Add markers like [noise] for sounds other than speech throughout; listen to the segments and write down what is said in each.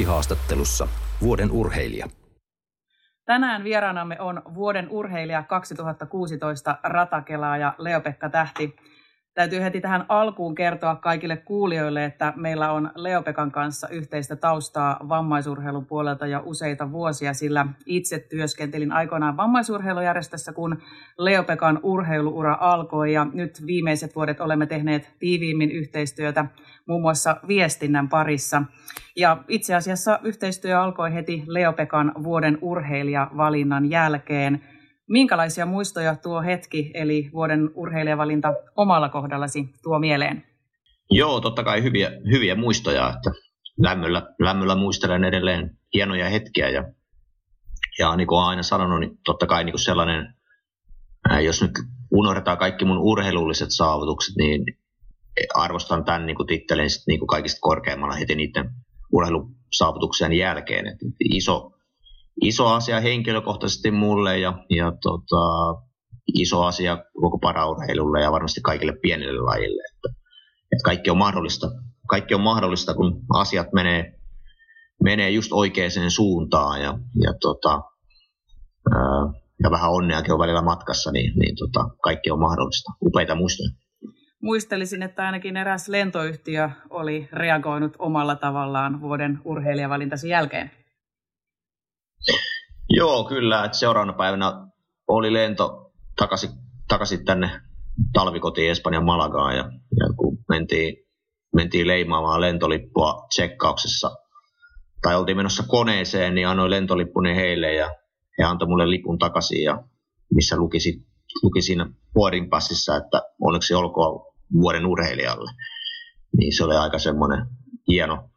Keskihaastattelussa vuoden urheilija. Tänään vieraanamme on vuoden urheilija 2016 ratakelaaja Leopekka Tähti. Täytyy heti tähän alkuun kertoa kaikille kuulijoille, että meillä on Leopekan kanssa yhteistä taustaa vammaisurheilun puolelta jo useita vuosia, sillä itse työskentelin aikoinaan vammaisurheilujärjestössä, kun Leopekan urheiluura alkoi ja nyt viimeiset vuodet olemme tehneet tiiviimmin yhteistyötä muun muassa viestinnän parissa. Ja itse asiassa yhteistyö alkoi heti Leopekan vuoden urheilijavalinnan jälkeen – Minkälaisia muistoja tuo hetki, eli vuoden urheilijavalinta omalla kohdallasi tuo mieleen? Joo, totta kai hyviä, hyviä muistoja, että lämmöllä, lämmöllä muistelen edelleen hienoja hetkiä ja, ja niin kuin olen aina sanonut, niin totta kai niin kuin sellainen, jos nyt unohdetaan kaikki mun urheilulliset saavutukset, niin arvostan tämän niin kuin tittelin sit, niin kuin kaikista korkeammalla heti niiden urheilusaavutuksien jälkeen. Et iso, iso asia henkilökohtaisesti mulle ja, ja tota, iso asia koko paraurheilulle ja varmasti kaikille pienille lajille. Että, että kaikki on mahdollista. Kaikki on mahdollista, kun asiat menee, menee just oikeaan suuntaan ja, ja, tota, ää, ja vähän onneakin on välillä matkassa, niin, niin tota, kaikki on mahdollista. Upeita muistoja. Muistelisin, että ainakin eräs lentoyhtiö oli reagoinut omalla tavallaan vuoden urheilijavalintasi jälkeen. Joo, kyllä. Että seuraavana päivänä oli lento takaisin, takaisin tänne talvikotiin Espanjan Malagaan ja, ja kun mentiin, mentiin leimaamaan lentolippua tsekkauksessa tai oltiin menossa koneeseen, niin annoin lentolippuni heille ja he antoi mulle lipun takaisin ja missä luki, luki siinä vuorin passissa, että onneksi olkoon vuoden urheilijalle. Niin se oli aika semmoinen hieno,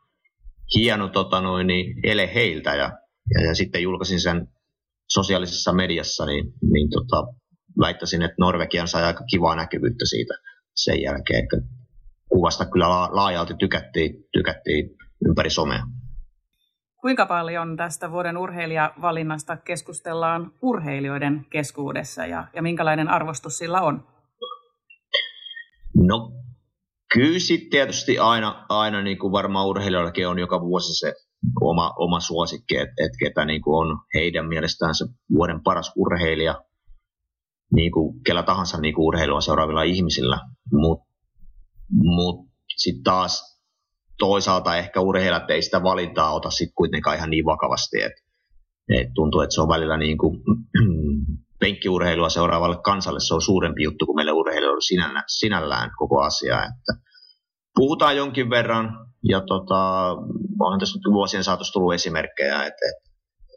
hieno tota noin, niin ele heiltä ja ja, ja sitten julkaisin sen sosiaalisessa mediassa, niin, niin tota, väittäisin, että Norvegian sai aika kivaa näkyvyyttä siitä sen jälkeen. Että kuvasta kyllä laajalti tykättiin, tykättiin ympäri somea. Kuinka paljon tästä vuoden urheilijavalinnasta keskustellaan urheilijoiden keskuudessa ja, ja minkälainen arvostus sillä on? No kyllä sitten tietysti aina, aina niin kuin varmaan urheilijoillakin on joka vuosi se oma, oma suosikki, että et ketä niin kuin on heidän mielestään se vuoden paras urheilija, niin kuin kellä tahansa niin kuin urheilua seuraavilla ihmisillä, mutta mut sitten taas toisaalta ehkä urheilijat ei sitä valintaa ota sitten kuitenkaan ihan niin vakavasti, että et tuntuu, että se on välillä niin kuin, [clears throat] penkkiurheilua seuraavalle kansalle. Se on suurempi juttu kuin meille urheilijoille sinällään, sinällään koko asia, että puhutaan jonkin verran, ja tota, onhan tässä nyt vuosien saatossa tullut esimerkkejä, että, että,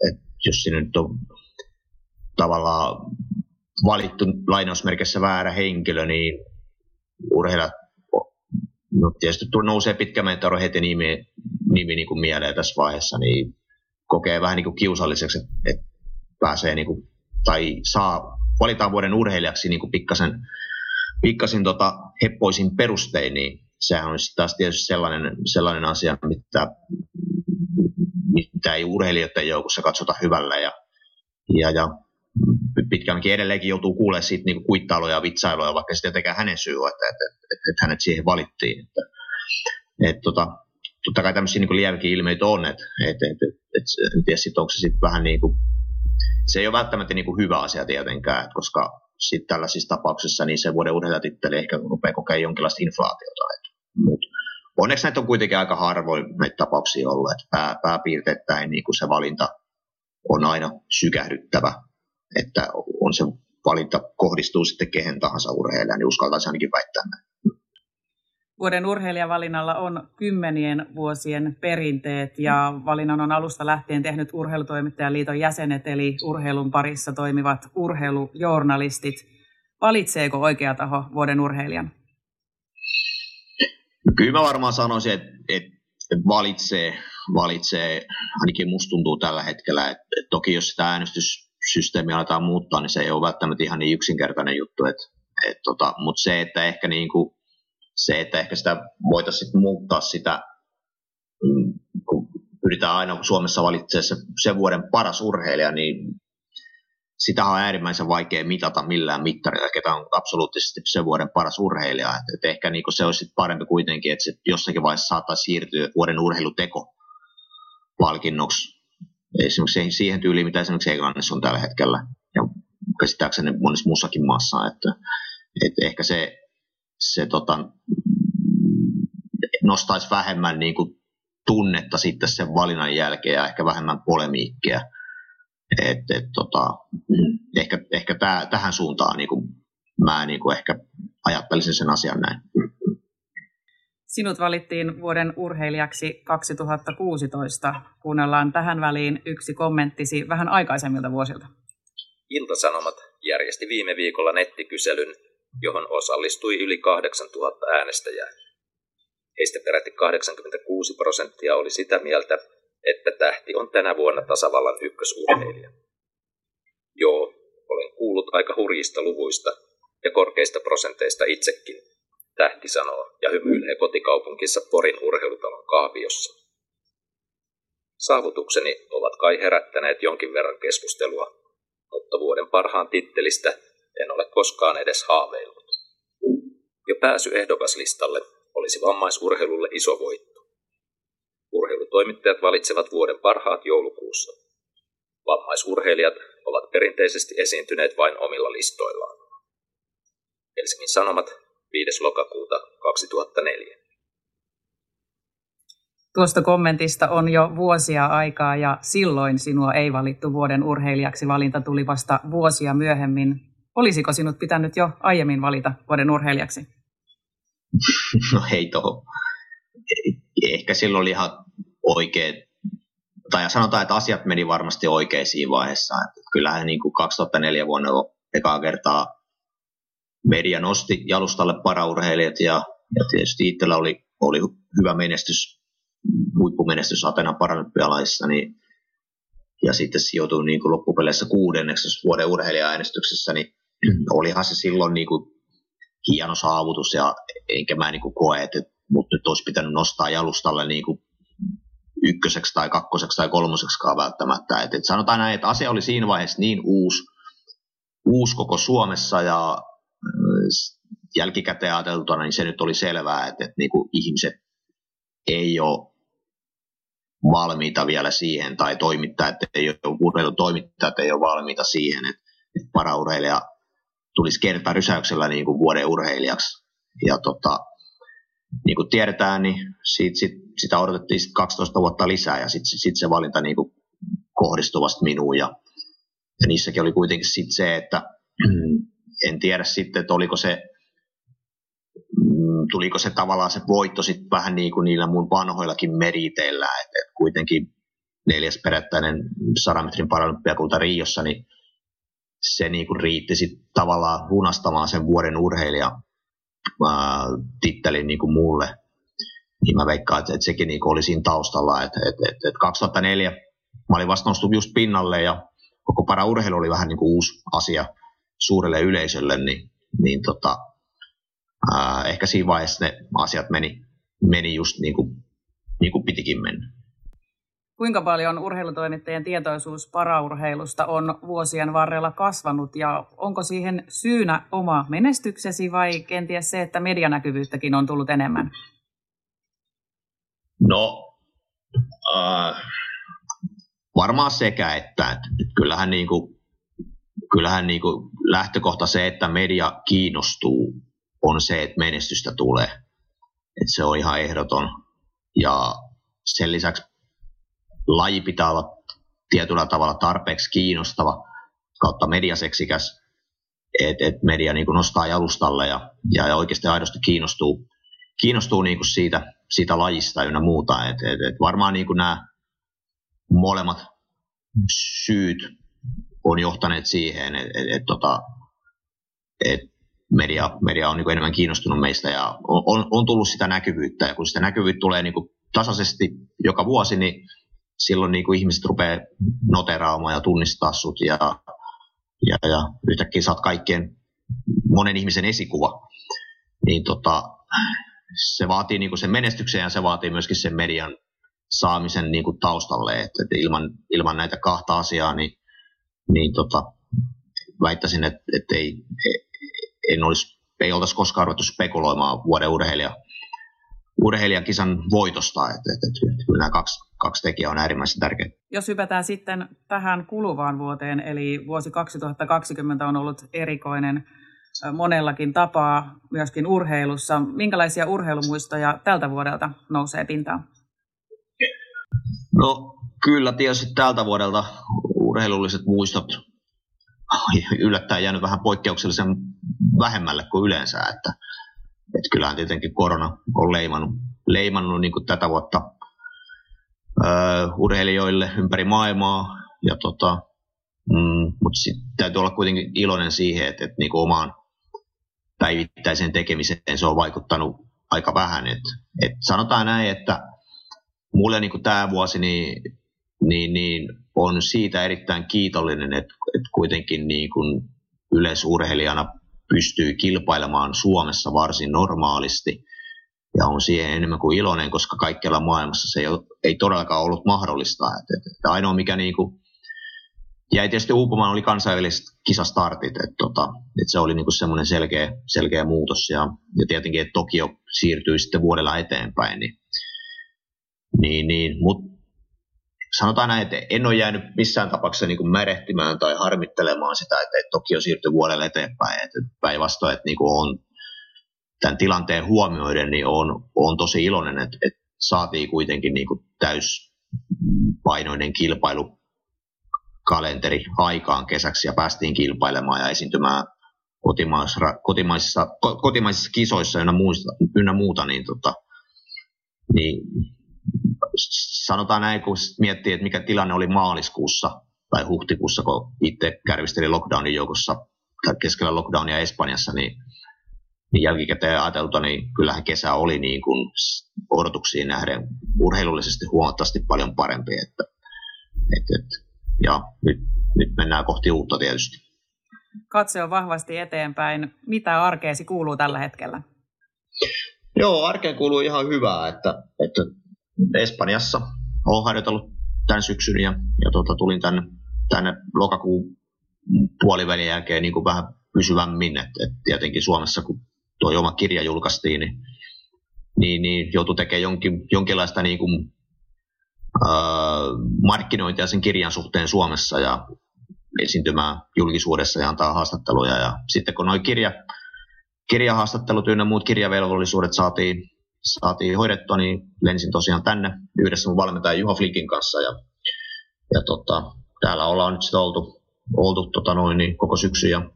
että jos sinne nyt on tavallaan valittu lainausmerkissä väärä henkilö, niin urheilijat, no tietysti nousee pitkä mentoro heti nimi, nimi niin kuin mieleen tässä vaiheessa, niin kokee vähän niin kuin kiusalliseksi, että, että pääsee niin kuin, tai saa, valitaan vuoden urheilijaksi niin kuin pikkasen, pikkasen tota, heppoisin perustein, niin sehän on taas tietysti sellainen, sellainen asia, mitä, mitä ei urheilijoiden joukossa katsota hyvällä ja, ja, ja pitkänkin edelleenkin joutuu kuulemaan siitä niin kuittailuja ja vitsailuja, vaikka sitten tietenkään hänen syy on, että, että, että, että hänet siihen valittiin. Että, että, tota, totta kai tämmöisiä niin lievikin ilmeitä on, että, että, että, että en tiedä sit, onko se sitten vähän niin kuin, se ei ole välttämättä niin kuin hyvä asia tietenkään, koska sitten tällaisissa tapauksissa niin se vuoden urheilijatitteli ehkä rupeaa kokemaan jonkinlaista inflaatiota. Mutta onneksi näitä on kuitenkin aika harvoin näitä tapauksia ollut, että pää, pääpiirteittäin niin se valinta on aina sykähdyttävä, että on se valinta kohdistuu sitten kehen tahansa urheilijaan, niin uskaltaisi ainakin väittää näin. Vuoden urheilijavalinnalla on kymmenien vuosien perinteet ja valinnan on alusta lähtien tehnyt Urheilutoimittajaliiton jäsenet eli urheilun parissa toimivat urheilujournalistit. Valitseeko oikea taho vuoden urheilijan? Kyllä mä varmaan sanoisin, että, että, valitsee, valitsee, ainakin musta tuntuu tällä hetkellä, että, että toki jos sitä äänestyssysteemiä aletaan muuttaa, niin se ei ole välttämättä ihan niin yksinkertainen juttu, että, että tota, mutta se, että ehkä niin kuin, se, että ehkä sitä voitaisiin muuttaa sitä, mm, kun pyritään aina Suomessa valitsemaan se, se vuoden paras urheilija, niin sitä on äärimmäisen vaikea mitata millään mittarilla, ketä on absoluuttisesti sen vuoden paras urheilija. Et, et ehkä niin se olisi parempi kuitenkin, että se jossakin vaiheessa saattaa siirtyä vuoden urheiluteko palkinnoksi. Esimerkiksi siihen tyyliin, mitä esimerkiksi Englannissa on tällä hetkellä. Ja käsittääkseni monessa muussakin maassa. Että, että ehkä se, se tota, nostaisi vähemmän niin kuin tunnetta sitten sen valinnan jälkeen ja ehkä vähemmän polemiikkia. Et, et, tota, ehkä ehkä tää, tähän suuntaan niin kuin, mä niin kuin ehkä ajattelisin sen asian näin. Sinut valittiin vuoden urheilijaksi 2016. Kuunnellaan tähän väliin yksi kommenttisi vähän aikaisemmilta vuosilta. Iltasanomat järjesti viime viikolla nettikyselyn, johon osallistui yli 8000 äänestäjää. Heistä peräti 86 prosenttia oli sitä mieltä, että tähti on tänä vuonna tasavallan ykkösurheilija. Joo, olen kuullut aika hurjista luvuista ja korkeista prosenteista itsekin, tähti sanoo ja hymyilee kotikaupunkissa Porin urheilutalon kahviossa. Saavutukseni ovat kai herättäneet jonkin verran keskustelua, mutta vuoden parhaan tittelistä en ole koskaan edes haaveillut. Jo pääsy ehdokaslistalle olisi vammaisurheilulle iso voitto. Urheilutoimittajat valitsevat vuoden parhaat joulukuussa. Vammaisurheilijat ovat perinteisesti esiintyneet vain omilla listoillaan. Helsingin Sanomat 5. lokakuuta 2004. Tuosta kommentista on jo vuosia aikaa ja silloin sinua ei valittu vuoden urheilijaksi. Valinta tuli vasta vuosia myöhemmin. Olisiko sinut pitänyt jo aiemmin valita vuoden urheilijaksi? [laughs] No hei toho. Ehkä silloin oli ihan oikein, tai sanotaan, että asiat meni varmasti oikein siinä vaiheessa. Että kyllähän niin kuin 2004 vuonna ekaa kertaa media nosti jalustalle paraurheilijat ja, ja tietysti itsellä oli, oli hyvä menestys, huippumenestys Atenan paralympialaisissa, niin, ja sitten sijoitui niin kuin loppupeleissä kuudenneksi vuoden urheilija-äänestyksessä, niin olihan se silloin niin kuin hieno saavutus ja enkä mä niin kuin koe, että mut nyt olisi pitänyt nostaa jalustalle niin kuin ykköseksi tai kakkoseksi tai kolmoseksikaan välttämättä. Et, et sanotaan näin, että asia oli siinä vaiheessa niin uusi, uusi koko Suomessa ja jälkikäteen ajateltuna, niin se nyt oli selvää, että, että niin kuin ihmiset ei ole valmiita vielä siihen, tai toimittajat ei ole, urheilutoimittajat ei ole valmiita siihen, että, että paraurheilija tulisi kertarysäyksellä niin kuin vuoden urheilijaksi. Ja tota, niin kuin tiedetään, niin siitä, sit, sitä odotettiin sit 12 vuotta lisää, ja sitten sit se valinta niin kuin kohdistui vasta minuun. Ja, ja niissäkin oli kuitenkin sit se, että en tiedä sitten, että oliko se, mm, tuliko se tavallaan se voitto sitten vähän niin kuin niillä mun vanhoillakin meriteillä, että et kuitenkin neljäs perättäinen 100 metrin paralympiakulta Riossa, niin se niin kuin riitti sitten tavallaan lunastamaan sen vuoden urheilija tittelin niin kuin mulle. Niin mä veikkaan, että, että sekin niin oli siinä taustalla, että, että, että, että 2004 mä olin vasta noussut just pinnalle ja koko paraurheilu oli vähän niin kuin uusi asia – suurelle yleisölle, niin, niin tota, ää, ehkä siinä vaiheessa ne asiat meni, meni just niin kuin, niin kuin pitikin mennä. Kuinka paljon urheilutoimittajien tietoisuus paraurheilusta on vuosien varrella kasvanut ja onko siihen syynä oma menestyksesi vai kenties se, että medianäkyvyyttäkin on tullut enemmän? No, äh, varmaan sekä että. että kyllähän niin kuin kyllähän niin kuin lähtökohta se, että media kiinnostuu, on se, että menestystä tulee. Että se on ihan ehdoton. Ja sen lisäksi laji pitää olla tietyllä tavalla tarpeeksi kiinnostava kautta mediaseksikäs, että et media niin kuin nostaa jalustalle ja, ja, oikeasti aidosti kiinnostuu, kiinnostuu niin kuin siitä, siitä lajista ynnä muuta. Et, et, et varmaan niin kuin nämä molemmat syyt on johtaneet siihen, että et, et, tota, et media, media on niin enemmän kiinnostunut meistä ja on, on tullut sitä näkyvyyttä. Ja kun sitä näkyvyyttä tulee niin tasaisesti joka vuosi, niin silloin niin kuin ihmiset rupeaa noteraamaan ja tunnistaa sut ja, ja, ja yhtäkkiä saat kaikkien monen ihmisen esikuva. Niin tota, se vaatii niin kuin sen menestyksen ja se vaatii myöskin sen median saamisen niin kuin taustalle, että, että ilman, ilman näitä kahta asiaa niin niin tota, väittäisin, että, että ei, en olisi, ei oltaisi koskaan ruvettu spekuloimaan vuoden urheilija urheilijakisan voitosta. Että, että, että kyllä nämä kaksi, kaksi tekijää on äärimmäisen tärkeitä. Jos hypätään sitten tähän kuluvaan vuoteen, eli vuosi 2020 on ollut erikoinen monellakin tapaa myöskin urheilussa. Minkälaisia urheilumuistoja tältä vuodelta nousee pintaan? No kyllä tietysti tältä vuodelta urheilulliset muistot [laughs] yllättäen jäänyt vähän poikkeuksellisen vähemmälle kuin yleensä, että, että kyllähän tietenkin korona on leimannut, leimannut niin tätä vuotta ö, urheilijoille ympäri maailmaa, ja tota, mm, mutta täytyy olla kuitenkin iloinen siihen, että, että niin omaan päivittäiseen tekemiseen se on vaikuttanut aika vähän. Et, et sanotaan näin, että mulle niin tämä vuosi niin, niin, niin on siitä erittäin kiitollinen, että, että kuitenkin niin yleisurheilijana pystyy kilpailemaan Suomessa varsin normaalisti ja on siihen enemmän kuin iloinen, koska kaikkialla maailmassa se ei, ole, ei todellakaan ollut mahdollista. Että, että ainoa, mikä niin kuin jäi tietysti uupumaan, oli kansainväliset kisastartit. Että, tota, että se oli niin kuin semmoinen selkeä, selkeä muutos. Ja, ja tietenkin, että Tokio siirtyi sitten vuodella eteenpäin. Niin, niin, niin mutta sanotaan näin, että en ole jäänyt missään tapauksessa niin kuin märehtimään tai harmittelemaan sitä, että, että Tokio siirtyi vuodelle eteenpäin. Että päinvastoin, että niin kuin on tämän tilanteen huomioiden, niin on, on tosi iloinen, että, että saatiin kuitenkin niin kuin täyspainoinen kilpailu kalenteri aikaan kesäksi ja päästiin kilpailemaan ja esiintymään kotimaisissa, kotimaisissa, kotimaisissa kisoissa ynnä, muista, ynnä muuta, niin, tota, niin sanotaan näin, kun miettii, että mikä tilanne oli maaliskuussa tai huhtikuussa, kun itse kärvistelin lockdownin joukossa keskellä lockdownia Espanjassa, niin, niin jälkikäteen ajateltu, niin kyllähän kesä oli niin kuin odotuksiin nähden urheilullisesti huomattavasti paljon parempi. Että, että, että, ja nyt, nyt mennään kohti uutta tietysti. Katse on vahvasti eteenpäin. Mitä arkeesi kuuluu tällä hetkellä? Joo, arkeen kuuluu ihan hyvää, että, että Espanjassa olen harjoitellut tämän syksyn ja, ja tota, tulin tänne, tänne lokakuun puolivälin jälkeen niin kuin vähän pysyvämmin. Et, et tietenkin Suomessa, kun tuo oma kirja julkaistiin, niin, niin, niin joutui tekemään jonkin, jonkinlaista niin kuin, äh, markkinointia sen kirjan suhteen Suomessa ja esiintymään julkisuudessa ja antaa haastatteluja. Ja sitten kun noin kirja, kirjahaastattelut ynnä muut kirjavelvollisuudet saatiin, saatiin hoidettua, niin lensin tosiaan tänne yhdessä mun valmentajan Juha Flikin kanssa. Ja, ja tota, täällä ollaan nyt sitten oltu, oltu tota noin, niin koko syksy ja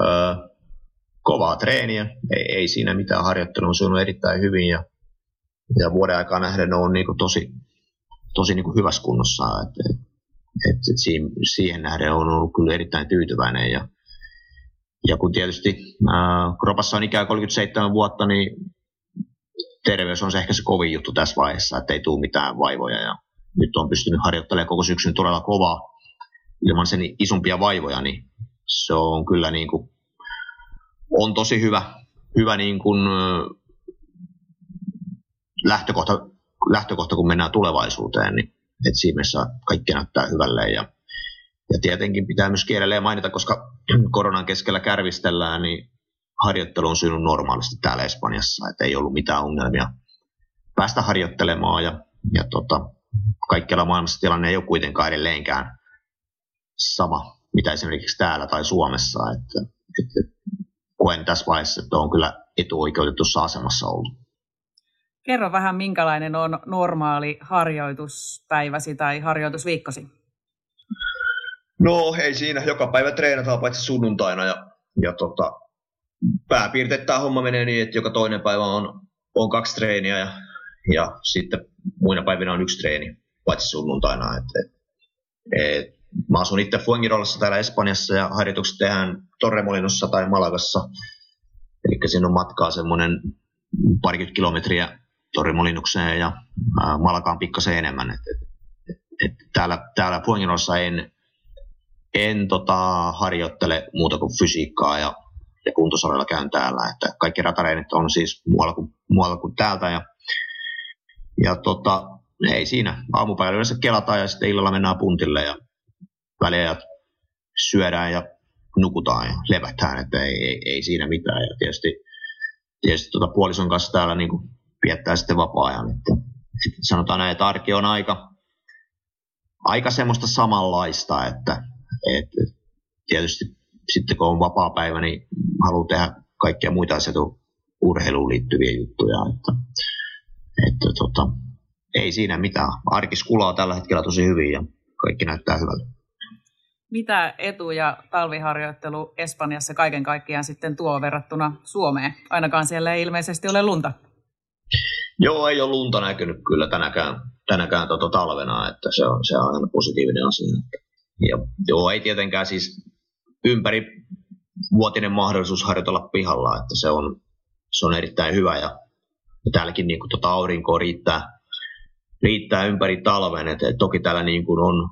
öö, kovaa treeniä. Ei, ei siinä mitään harjoittelu on sujunut erittäin hyvin ja, ja vuoden aikaa nähden on niin kuin tosi, tosi niin kuin hyvässä kunnossa. Et, et, et, et siihen, siihen nähden on ollut kyllä erittäin tyytyväinen ja, ja kun tietysti ää, Kropassa on ikää 37 vuotta, niin terveys on se ehkä se kovin juttu tässä vaiheessa, että ei tule mitään vaivoja. Ja nyt on pystynyt harjoittelemaan koko syksyn todella kovaa ilman sen isompia vaivoja, niin se on kyllä niin kuin, on tosi hyvä, hyvä niin kuin, lähtökohta, lähtökohta, kun mennään tulevaisuuteen, niin että siinä mielessä kaikki näyttää hyvälle. Ja, ja tietenkin pitää myös kielelleen mainita, koska koronan keskellä kärvistellään, niin harjoittelu on syynyt normaalisti täällä Espanjassa, että ei ollut mitään ongelmia päästä harjoittelemaan ja, ja tota, kaikkialla maailmassa tilanne ei ole kuitenkaan edelleenkään sama, mitä esimerkiksi täällä tai Suomessa, että, että koen tässä vaiheessa, että on kyllä etuoikeutetussa asemassa ollut. Kerro vähän, minkälainen on normaali harjoituspäiväsi tai harjoitusviikkosi? No ei siinä, joka päivä treenataan paitsi sunnuntaina ja, ja tota, pääpiirteet tämä homma menee niin, että joka toinen päivä on, on kaksi treeniä ja, ja sitten muina päivinä on yksi treeni, paitsi sunnuntaina. Et, et, mä asun itse Fuengirolassa täällä Espanjassa ja harjoitukset tehdään Torremolinossa tai Malagassa. Eli siinä on matkaa semmoinen parikymmentä kilometriä Torremolinukseen ja ää, Malagaan pikkasen enemmän. Et, et, et täällä, täällä Fuengirolassa en, en tota, harjoittele muuta kuin fysiikkaa ja ja kuntosalilla käyn täällä. Että kaikki ratareinit on siis muualla kuin, muualla kuin täältä. Ja, ja tota, ei siinä. Aamupäivällä yleensä kelataan ja sitten illalla mennään puntille ja väliajat syödään ja nukutaan ja levätään, että ei, ei, ei siinä mitään. Ja tietysti, tietysti tota puolison kanssa täällä niin kuin viettää sitten vapaa-ajan. Että, että sanotaan näin, että arki on aika, aika semmoista samanlaista, että, että tietysti sitten kun on vapaa päivä, niin haluaa tehdä kaikkia muita asioita urheiluun liittyviä juttuja. Että, että tota, ei siinä mitään. Arkis kulaa tällä hetkellä tosi hyvin ja kaikki näyttää hyvältä. Mitä etuja talviharjoittelu Espanjassa kaiken kaikkiaan sitten tuo verrattuna Suomeen? Ainakaan siellä ei ilmeisesti ole lunta. Joo, ei ole lunta näkynyt kyllä tänäkään, tänäkään tota talvena, että se on, se on aina positiivinen asia. Ja joo, ei tietenkään siis ympäri vuotinen mahdollisuus harjoitella pihalla, että se on, se on erittäin hyvä. Ja, ja täälläkin niin kuin, tota aurinkoa riittää, riittää ympäri talven, että et toki täällä niin kuin on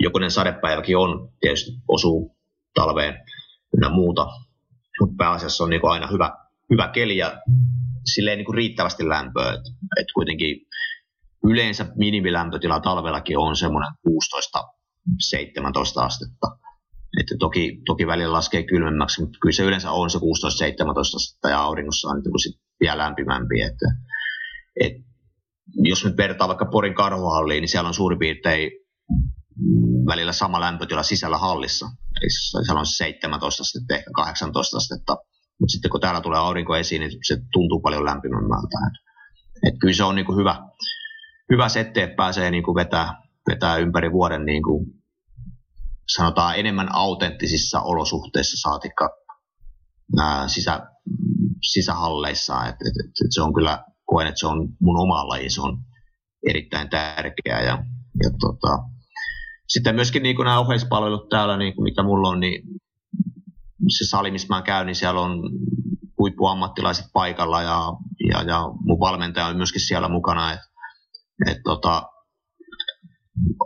jokunen sadepäiväkin on, tietysti osuu talveen ja muuta, mutta pääasiassa on niin kuin aina hyvä, hyvä keli ja silleen niin kuin riittävästi lämpöä, että et kuitenkin yleensä minimilämpötila talvellakin on semmoinen 16-17 astetta. Että toki, toki välillä laskee kylmemmäksi, mutta kyllä se yleensä on se 16-17 astetta ja auringossa on niin vielä lämpimämpi. Että, et, jos nyt vertaa vaikka Porin karhuhalliin, niin siellä on suurin piirtein välillä sama lämpötila sisällä hallissa. Eli siellä on 17 astetta, ehkä 18 astetta. Mutta sitten kun täällä tulee aurinko esiin, niin se tuntuu paljon lämpimämmältä. Et, kyllä se on niinku hyvä, hyvä setti, että pääsee niinku vetää, vetää ympäri vuoden niinku, sanotaan enemmän autenttisissa olosuhteissa saatikka sisä, sisähalleissa. Et, et, et, et se on kyllä, koen, että se on mun oma laji, se on erittäin tärkeää. Ja, ja tota, sitten myöskin niin nämä oheispalvelut täällä, niin mitä mulla on, niin se sali, missä mä käyn, niin siellä on huippuammattilaiset paikalla ja, ja, ja mun valmentaja on myöskin siellä mukana. Et, et tota,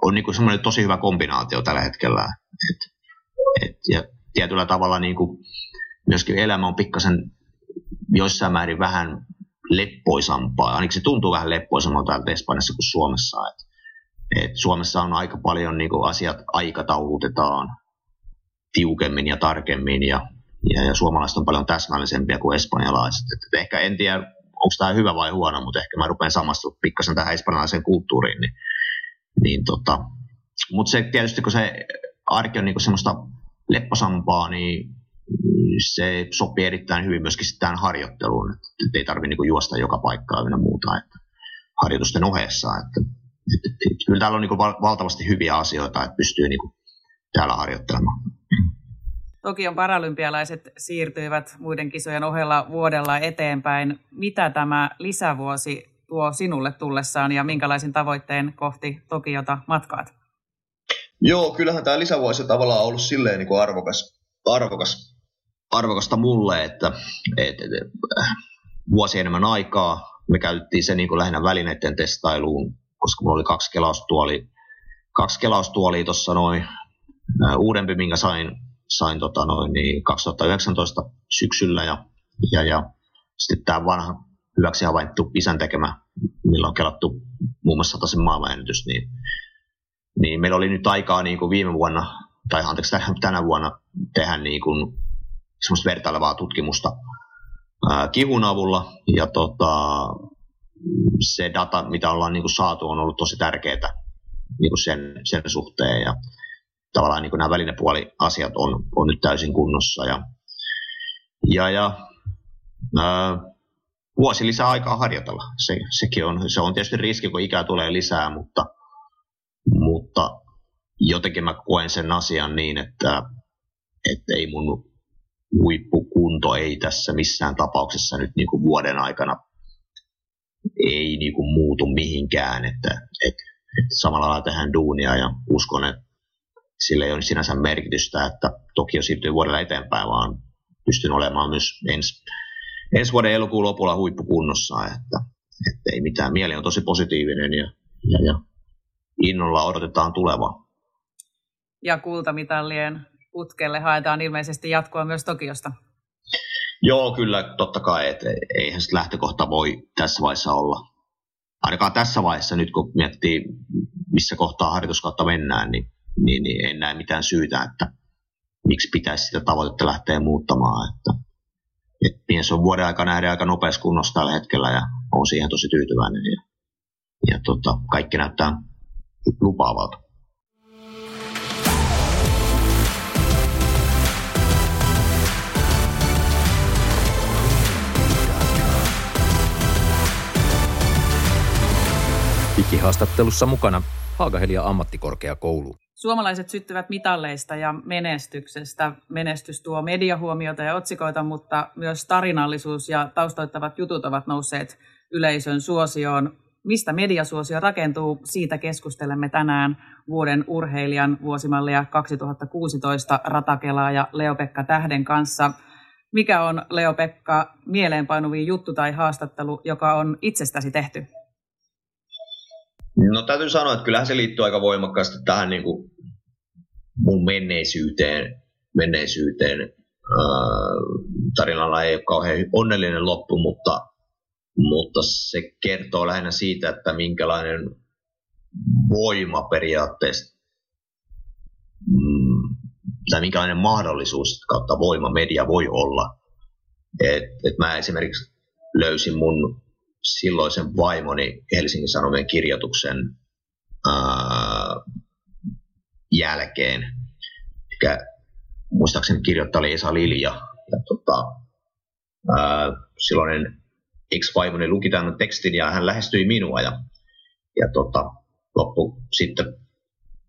on niin semmoinen tosi hyvä kombinaatio tällä hetkellä. Et, et, ja tietyllä tavalla niin kuin myöskin elämä on pikkasen joissain määrin vähän leppoisampaa. Ainakin se tuntuu vähän leppoisammalta täältä Espanjassa kuin Suomessa. Et, et Suomessa on aika paljon niin kuin asiat aikataulutetaan tiukemmin ja tarkemmin ja, ja, ja suomalaiset on paljon täsmällisempiä kuin espanjalaiset. Et, et ehkä en tiedä, onko tämä hyvä vai huono, mutta ehkä mä rupean samastumaan pikkasen tähän espanjalaiseen kulttuuriin. Niin, niin tota, mutta se tietysti kun se arki on niinku semmoista lepposampaa, niin se sopii erittäin hyvin myöskin tähän harjoitteluun. Että et ei tarvitse niinku juosta joka paikkaa ja muuta että harjoitusten ohessa. Että, et, et, et, kyllä täällä on niinku valtavasti hyviä asioita, että pystyy niinku täällä harjoittelemaan. Tokion paralympialaiset siirtyivät muiden kisojen ohella vuodella eteenpäin. Mitä tämä lisävuosi tuo sinulle tullessaan ja minkälaisin tavoitteen kohti Tokiota matkaat? Joo, kyllähän tämä lisävuosi tavallaan on ollut silleen niin kuin arvokas, arvokas, arvokasta mulle, että et, et, vuosi enemmän aikaa. Me käytettiin se niin kuin lähinnä välineiden testailuun, koska mulla oli kaksi kelaustuolia, kaksi kelaustuolia tuossa noin uudempi, minkä sain, sain tota noin, niin 2019 syksyllä ja, ja, ja sitten tämä vanha hyväksi havaittu isän tekemä, millä on kelattu muun muassa sen maailmanennätys, niin, niin meillä oli nyt aikaa niin kuin viime vuonna, tai anteeksi tänä vuonna tehdä niin kuin semmoista vertailevaa tutkimusta ää, kivun avulla, ja tota, se data, mitä ollaan niin kuin saatu, on ollut tosi tärkeää niin kuin sen, sen suhteen, ja tavallaan niin kuin nämä välinepuoliasiat on, on nyt täysin kunnossa. Ja, ja, ja ää, vuosi lisää aikaa harjoitella. Se, sekin on, se on tietysti riski, kun ikää tulee lisää, mutta, mutta jotenkin mä koen sen asian niin, että, että ei mun huippukunto ei tässä missään tapauksessa nyt niin kuin vuoden aikana ei niin kuin muutu mihinkään, että, että, että samalla lailla tehdään duunia ja uskon, että sillä ei ole sinänsä merkitystä, että Tokio siirtyy vuodella eteenpäin, vaan pystyn olemaan myös ensi, ensi vuoden elokuun lopulla huippukunnossa, että, että ei mitään. Mieli on tosi positiivinen ja, ja, ja innolla odotetaan tulevaa. Ja kultamitallien putkelle haetaan ilmeisesti jatkoa myös Tokiosta. Joo, kyllä, totta kai, että eihän sitä lähtökohta voi tässä vaiheessa olla. Ainakaan tässä vaiheessa nyt, kun miettii, missä kohtaa harjoituskautta mennään, niin niin, niin en näe mitään syytä, että miksi pitäisi sitä tavoitetta lähteä muuttamaan. Että, että mies on vuoden aikana nähden aika nopeassa kunnossa tällä hetkellä ja olen siihen tosi tyytyväinen ja, ja tota, kaikki näyttää lupaavalta. Digihaastattelussa mukana Haagahelia ammattikorkeakoulu. Suomalaiset syttyvät mitalleista ja menestyksestä. Menestys tuo mediahuomiota ja otsikoita, mutta myös tarinallisuus ja taustoittavat jutut ovat nousseet yleisön suosioon. Mistä mediasuosio rakentuu, siitä keskustelemme tänään vuoden urheilijan vuosimallia 2016 Ratakelaa ja Leopekka Tähden kanssa. Mikä on Leopekka mieleenpainuvin juttu tai haastattelu, joka on itsestäsi tehty? No täytyy sanoa, että kyllähän se liittyy aika voimakkaasti tähän niin kuin mun menneisyyteen. menneisyyteen. Tarinalla ei ole kauhean onnellinen loppu, mutta, mutta se kertoo lähinnä siitä, että minkälainen voima periaatteessa mm, tai minkälainen mahdollisuus kautta voima media voi olla. Et, et mä esimerkiksi löysin mun silloisen vaimoni Helsingin Sanomien kirjoituksen ää, jälkeen. Mikä, muistaakseni kirjoittaja oli Esa Lilja. Ja, tota, ää, silloinen ex-vaimoni luki tämän tekstin ja hän lähestyi minua ja, ja tota, loppu sitten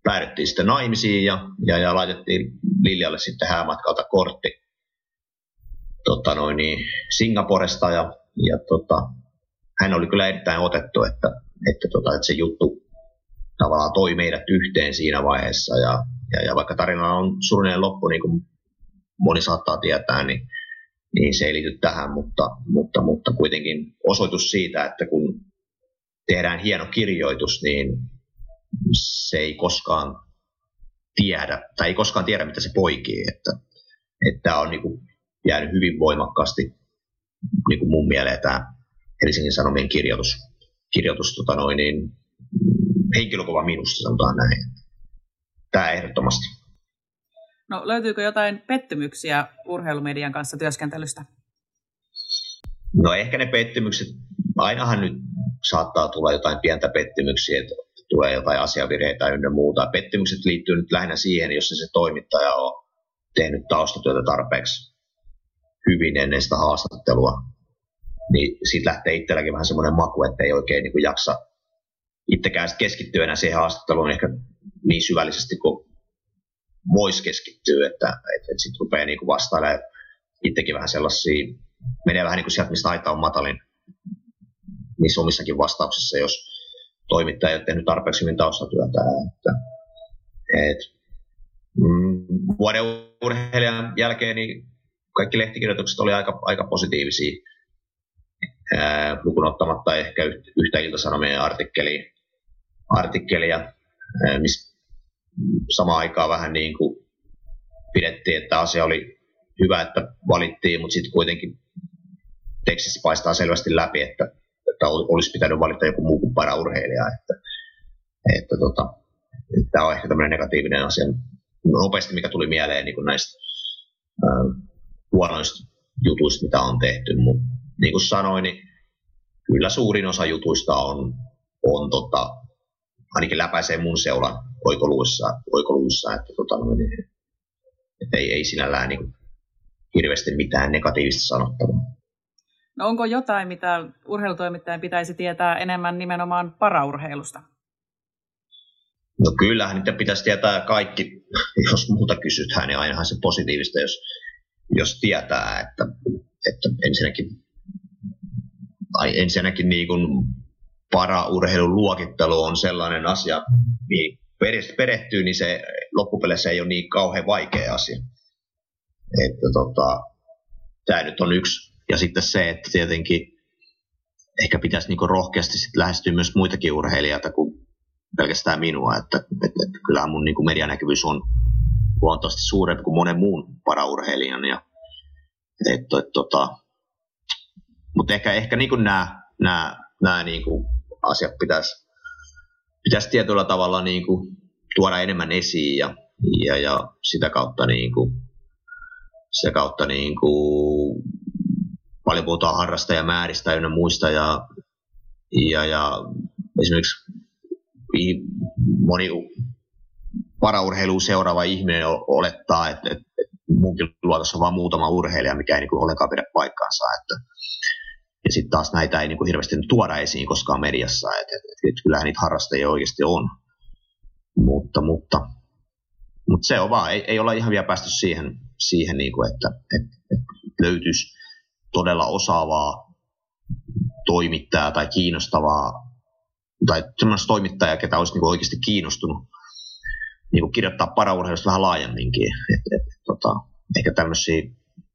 päädyttiin sitten naimisiin ja, ja, ja laitettiin Liljalle sitten häämatkalta kortti tota noin, niin Singaporesta ja, ja tota, hän oli kyllä erittäin otettu, että, että, tota, että se juttu tavallaan toi meidät yhteen siinä vaiheessa. Ja, ja, ja vaikka tarina on surullinen loppu, niin kuin moni saattaa tietää, niin, niin se ei liity tähän, mutta, mutta, mutta kuitenkin osoitus siitä, että kun tehdään hieno kirjoitus, niin se ei koskaan tiedä, tai ei koskaan tiedä, mitä se poikii. Että, että tämä on niin kuin jäänyt hyvin voimakkaasti niin kuin mun mieleen tämä Helsingin Sanomien kirjoitus, kirjoitus tota noin, niin, henkilökuva minusta, sanotaan näin. Tämä ehdottomasti. No löytyykö jotain pettymyksiä urheilumedian kanssa työskentelystä? No ehkä ne pettymykset, ainahan nyt saattaa tulla jotain pientä pettymyksiä, että tulee jotain asiavirheitä ynnä muuta. Pettymykset liittyy nyt lähinnä siihen, jos se toimittaja on tehnyt taustatyötä tarpeeksi hyvin ennen sitä haastattelua niin siitä lähtee itselläkin vähän semmoinen maku, että ei oikein niin jaksa itsekään keskittyä enää siihen haastatteluun ehkä niin syvällisesti kuin voisi keskittyä, että, että, että sitten rupeaa niin vastailemaan itsekin vähän sellaisia, menee vähän niin kuin sieltä, mistä aita on matalin niissä omissakin vastauksissa, jos toimittaja ei ole tehnyt tarpeeksi hyvin taustatyötä. Että, et, mm, vuoden urheilijan jälkeen niin kaikki lehtikirjoitukset oli aika, aika positiivisia lukuun ottamatta ehkä yhtä iltasanomien artikkelia, artikkelia missä samaan aikaan vähän niin kuin pidettiin, että asia oli hyvä, että valittiin, mutta sitten kuitenkin tekstissä paistaa selvästi läpi, että, että olisi pitänyt valita joku muu kuin paraurheilija. Että, että tota, että tämä on ehkä tämmöinen negatiivinen asia nopeasti, mikä tuli mieleen niin kuin näistä äh, huonoista jutuista, mitä on tehty, mutta niin kuin sanoin, niin kyllä suurin osa jutuista on, on tota, ainakin läpäisee mun seulan oikoluussa, oikoluussa että, tota, niin, että ei, ei sinällään niin hirveästi mitään negatiivista sanottavaa. No onko jotain, mitä urheilutoimittajan pitäisi tietää enemmän nimenomaan paraurheilusta? No kyllähän niitä pitäisi tietää kaikki, [laughs] jos muuta kysytään, niin ainahan se positiivista, jos, jos tietää, että, että ensinnäkin tai ensinnäkin niin kuin paraurheilun luokittelu on sellainen asia, mihin perehtyy, niin se loppupeleissä ei ole niin kauhean vaikea asia. Että tota, tämä nyt on yksi. Ja sitten se, että tietenkin ehkä pitäisi niin rohkeasti sit lähestyä myös muitakin urheilijoita kuin pelkästään minua. Että, että, että kyllähän mun niin medianäkyvyys on huomattavasti suurempi kuin monen muun paraurheilijan. Ja, että, että, tota, mutta ehkä, ehkä niin nämä, nämä, niin kuin asiat pitäisi, pitäisi tietyllä tavalla niin kuin tuoda enemmän esiin ja, ja, ja sitä kautta, niin kuin, sitä kautta niin kuin, paljon puhutaan harrastajamääristä ja muista ja Ja, ja esimerkiksi moni paraurheiluun seuraava ihminen olettaa, että, että, munkin luotossa on vain muutama urheilija, mikä ei niin kuin ollenkaan pidä paikkaansa. Että, ja sitten taas näitä ei niin kuin hirveästi tuoda esiin koskaan mediassa, että, että, että kyllähän niitä harrastajia oikeasti on. Mutta, mutta, mutta se on vaan, ei, ei olla ihan vielä päästy siihen, siihen niin kuin, että, että, että löytyisi todella osaavaa toimittajaa tai kiinnostavaa, tai semmoista toimittajaa, ketä olisi niin oikeasti kiinnostunut niin kuin kirjoittaa paraurheilusta vähän laajemminkin. Et, et, tota, ehkä tämmöisiä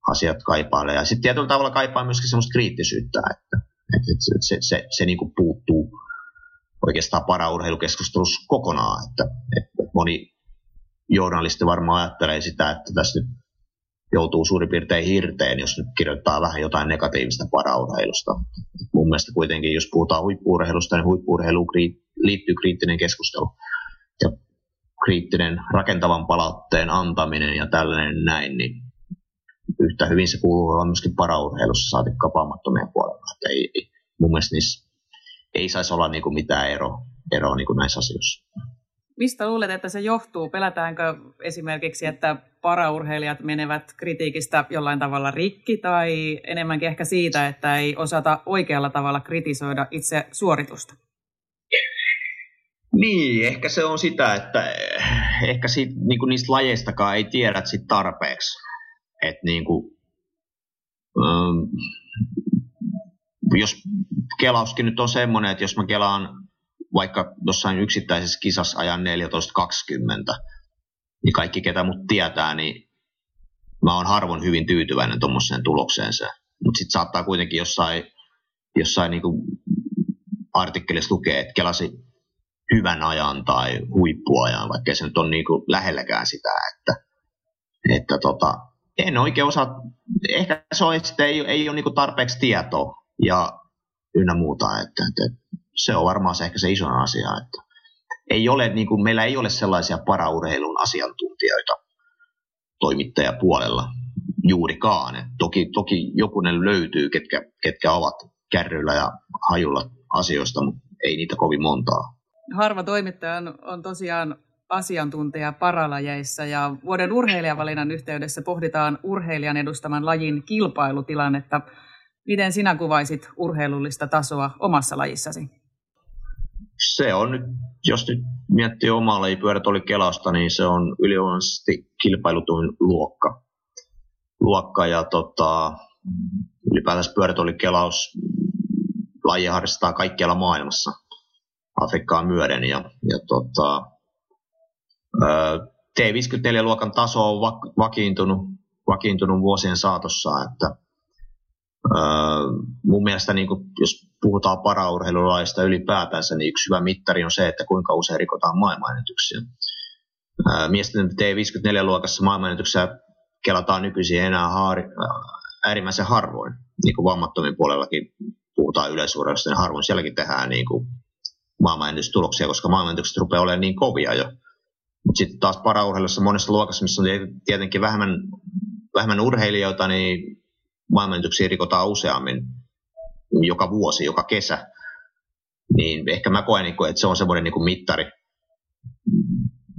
asiat kaipailee. Ja sitten tietyllä tavalla kaipaa myöskin semmoista kriittisyyttä, että, et, et se, se, se, se niin kuin puuttuu oikeastaan paraurheilukeskustelussa kokonaan. Että, et moni journalisti varmaan ajattelee sitä, että tässä nyt joutuu suurin piirtein hirteen, jos nyt kirjoittaa vähän jotain negatiivista paraurheilusta. Mun mielestä kuitenkin, jos puhutaan huippuurheilusta, niin huippuurheiluun liittyy kriittinen keskustelu. Ja kriittinen rakentavan palautteen antaminen ja tällainen näin, niin yhtä hyvin se kuuluu olla myöskin paraurheilussa saati kapaamattomien puolella. Että ei, ei, mun mielestä niissä ei saisi olla niin kuin mitään ero, eroa niin kuin näissä asioissa. Mistä luulet, että se johtuu? Pelätäänkö esimerkiksi, että paraurheilijat menevät kritiikistä jollain tavalla rikki tai enemmänkin ehkä siitä, että ei osata oikealla tavalla kritisoida itse suoritusta? Niin, ehkä se on sitä, että ehkä siitä, niin kuin niistä lajeistakaan ei tiedä sit tarpeeksi. Että niin kuin, ähm, jos kelauskin nyt on semmoinen, että jos mä kelaan vaikka jossain yksittäisessä kisassa ajan 14.20, niin kaikki ketä mut tietää, niin mä oon harvoin hyvin tyytyväinen tuommoiseen tulokseen se. Mutta sitten saattaa kuitenkin jossain, jossain niinku artikkelissa lukea, että kelasi hyvän ajan tai huippuajan, vaikka se nyt on niinku lähelläkään sitä, että, että tota, en oikein osaa, ehkä se on, että ei, ei ole niinku tarpeeksi tietoa ja ynnä muuta, että, että se on varmaan se ehkä se iso asia, että ei ole, niin kuin, meillä ei ole sellaisia paraurheilun asiantuntijoita toimittajapuolella juurikaan. Et toki, toki jokunen löytyy, ketkä, ketkä ovat kärryillä ja hajulla asioista, mutta ei niitä kovin montaa. Harva toimittaja on, on tosiaan asiantuntija paralajeissa ja vuoden urheilijavalinnan yhteydessä pohditaan urheilijan edustaman lajin kilpailutilannetta. Miten sinä kuvaisit urheilullista tasoa omassa lajissasi? se on nyt, jos nyt miettii omaa lajipyörät oli kelasta, niin se on ylivoimaisesti kilpailutuin luokka. luokka ja tota, ylipäätänsä pyörät oli kelaus laji harrastaa kaikkialla maailmassa Afrikkaan myöden. Ja, ja tota, T54-luokan taso on vakiintunut, vakiintunut vuosien saatossa, että mun mielestä niin kuin, jos puhutaan paraurheilulaista ylipäätänsä, niin yksi hyvä mittari on se, että kuinka usein rikotaan maailmanennätyksiä. Miesten T54-luokassa maailmanennätyksiä kelataan nykyisin enää haari, äärimmäisen harvoin. Niin kuin vammattomien puolellakin puhutaan yleisurheilusta, niin harvoin sielläkin tehdään niin kuin maailmanennätystuloksia, koska maailmanennätykset rupeaa olemaan niin kovia jo. Sitten taas paraurheilussa monessa luokassa, missä on tietenkin vähemmän, vähemmän urheilijoita, niin maailmanennätyksiä rikotaan useammin joka vuosi, joka kesä, niin ehkä mä koen, niinku, että se on semmoinen niin mittari,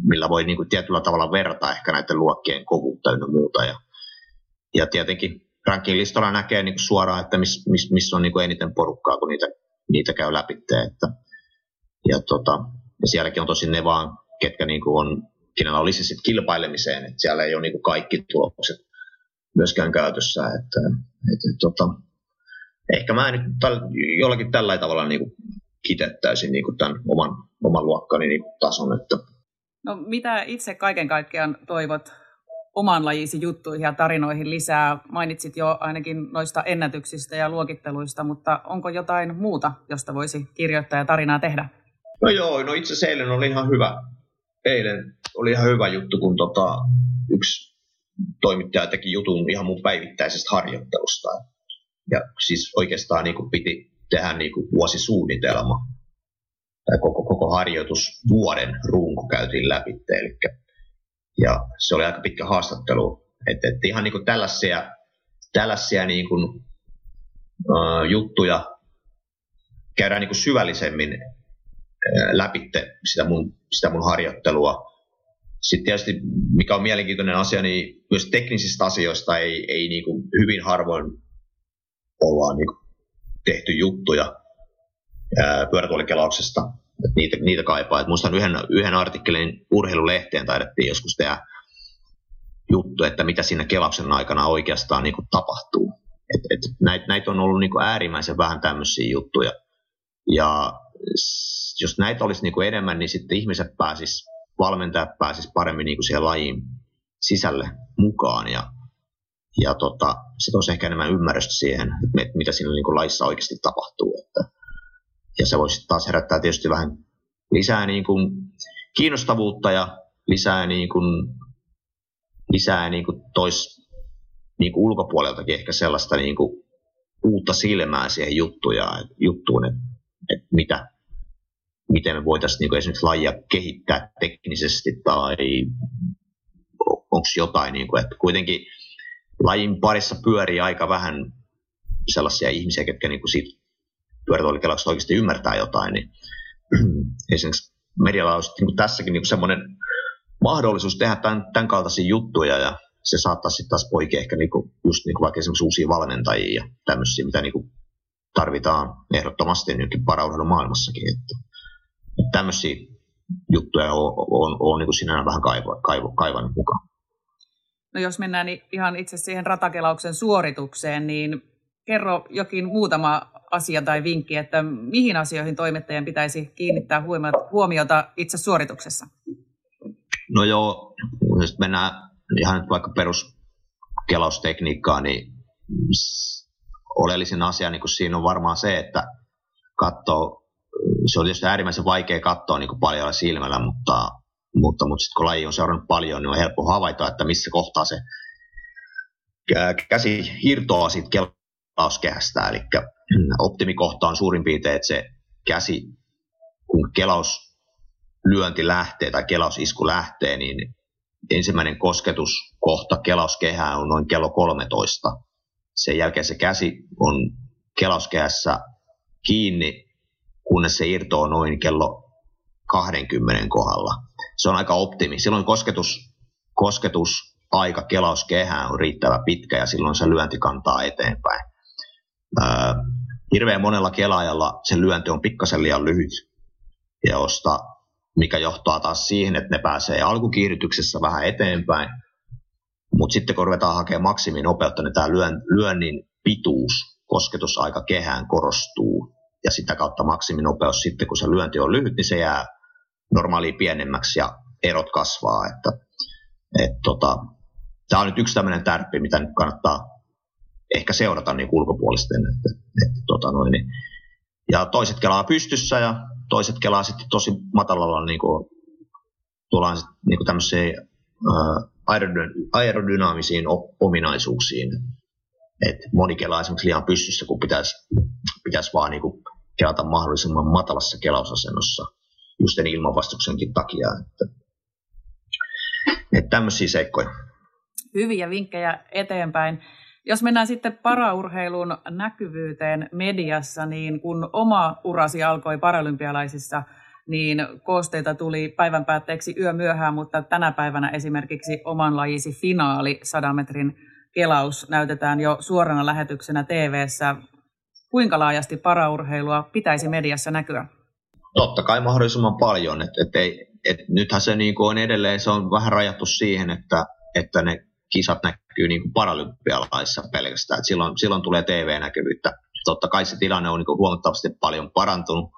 millä voi niin kuin tietyllä tavalla verrata ehkä näiden luokkien kovuutta ja muuta. Ja, ja tietenkin rankin listalla näkee niin kuin suoraan, että missä mis, miss on niin kuin eniten porukkaa, kun niitä, niitä käy läpi. Että, ja, tota, ja sielläkin on tosi ne vaan, ketkä niin kuin on, kenellä olisi sitten kilpailemiseen, että siellä ei ole niin kuin kaikki tulokset myöskään käytössä. Että, että, tota, ehkä mä nyt täl, jollakin tällä tavalla niin kuin kitettäisin niin kuin tämän oman, oman luokkani niin kuin tason. Että. No, mitä itse kaiken kaikkiaan toivot oman lajisi juttuihin ja tarinoihin lisää? Mainitsit jo ainakin noista ennätyksistä ja luokitteluista, mutta onko jotain muuta, josta voisi kirjoittaa ja tarinaa tehdä? No joo, no itse asiassa eilen oli ihan hyvä. Eilen oli ihan hyvä juttu, kun tota, yksi toimittaja teki jutun ihan mun päivittäisestä harjoittelusta. Ja siis oikeastaan niin kuin piti tehdä niin kuin vuosisuunnitelma. Tai koko, koko harjoitus vuoden runko käytiin läpi. Eli, ja se oli aika pitkä haastattelu. Että et ihan niin kuin tällaisia, tällaisia niin kuin, uh, juttuja käydään niin kuin syvällisemmin läpi sitä mun, sitä mun harjoittelua. Sitten tietysti, mikä on mielenkiintoinen asia, niin myös teknisistä asioista ei, ei niin kuin hyvin harvoin ollaan niin kuin tehty juttuja pyörätuolikelauksesta. niitä, niitä kaipaa. Et muistan yhden, yhden artikkelin urheilulehteen taidettiin joskus tehdä juttu, että mitä siinä kelauksen aikana oikeastaan niin kuin tapahtuu. Et, et näitä näit on ollut niin kuin äärimmäisen vähän tämmöisiä juttuja. Ja jos näitä olisi niin kuin enemmän, niin sitten ihmiset pääsis, valmentajat pääsis paremmin niin kuin siihen lajiin sisälle mukaan. Ja, ja tota, se toisi ehkä enemmän ymmärrystä siihen, että mitä siinä niin kuin lajissa oikeasti tapahtuu. Että, ja se voisi taas herättää tietysti vähän lisää niin kuin kiinnostavuutta ja lisää, niin kuin, lisää niin kuin tois niin kuin ulkopuoleltakin ehkä sellaista niin kuin uutta silmää siihen juttuja, juttuun, että, että mitä, miten me voitaisiin niin esimerkiksi lajia kehittää teknisesti tai onko jotain, niin kuin, että kuitenkin lajin parissa pyörii aika vähän sellaisia ihmisiä, ketkä niin kuin siitä pyörätuolikelauksesta oikeasti ymmärtää jotain, niin [clears throat] esimerkiksi medialla on niin tässäkin niin semmoinen mahdollisuus tehdä tämän, tämän kaltaisia juttuja ja se saattaa sitten taas poikia ehkä niin kuin, just niin kuin vaikka esimerkiksi uusia valmentajia ja tämmöisiä, mitä niin kuin tarvitaan ehdottomasti nytkin paraurheilun maailmassakin. Että tämmöisiä juttuja on, on, on niin sinänsä vähän kaiva, kaiva, kaivannut mukaan. No jos mennään niin ihan itse siihen ratakelauksen suoritukseen, niin kerro jokin muutama asia tai vinkki, että mihin asioihin toimittajan pitäisi kiinnittää huomiota itse suorituksessa? No joo, jos mennään ihan nyt vaikka peruskelaustekniikkaa, niin oleellisin asia niin siinä on varmaan se, että katsoo, se on tietysti äärimmäisen vaikea katsoa niin kuin paljon silmällä, mutta, mutta, mutta sitten kun laji on seurannut paljon, niin on helppo havaita, että missä kohtaa se käsi hirtoaa siitä kelauskehästä. Eli optimikohta on suurin piirtein, että se käsi, kun kelauslyönti lähtee tai kelausisku lähtee, niin ensimmäinen kosketuskohta kelauskehään on noin kello 13. Sen jälkeen se käsi on kelauskehässä kiinni, kunnes se irtoaa noin kello 20 kohdalla. Se on aika optimi. Silloin kosketus, kosketusaika kelauskehään on riittävä pitkä ja silloin se lyönti kantaa eteenpäin. Öö, hirveän monella kelaajalla se lyönti on pikkasen liian lyhyt, josta mikä johtaa taas siihen, että ne pääsee alkukiihdytyksessä vähän eteenpäin, mutta sitten kun ruvetaan hakemaan maksiminopeutta, niin tämä lyön, lyönnin pituus, kosketusaika kehään korostuu, ja sitä kautta maksiminopeus sitten, kun se lyönti on lyhyt, niin se jää normaaliin pienemmäksi ja erot kasvaa. Että, et tota, tämä on nyt yksi tämmöinen tärppi, mitä nyt kannattaa ehkä seurata niin ulkopuolisten. Että, että, tota noin, niin. Ja toiset kelaa pystyssä ja toiset kelaa sitten tosi matalalla niin kuin, tullaan sitten niin kuin tämmöiseen aerodynaamisiin ominaisuuksiin. Et moni kelaa esimerkiksi liian pystyssä, kun pitäisi, pitäisi vaan niin kuin kelata mahdollisimman matalassa kelausasennossa just sen ilmanvastuksenkin takia. Että, että tämmöisiä seikkoja. Hyviä vinkkejä eteenpäin. Jos mennään sitten paraurheilun näkyvyyteen mediassa, niin kun oma urasi alkoi paralympialaisissa, niin koosteita tuli päivän päätteeksi yö myöhään, mutta tänä päivänä esimerkiksi oman lajisi finaali 100 metrin kelaus näytetään jo suorana lähetyksenä tv Kuinka laajasti paraurheilua pitäisi mediassa näkyä? Totta kai mahdollisimman paljon. Et, et ei, et nythän se niin on edelleen se on vähän rajattu siihen, että, että ne kisat näkyy niin kuin paralympialaissa pelkästään. Et silloin, silloin tulee TV-näkyvyyttä. Totta kai se tilanne on niin kuin huomattavasti paljon parantunut,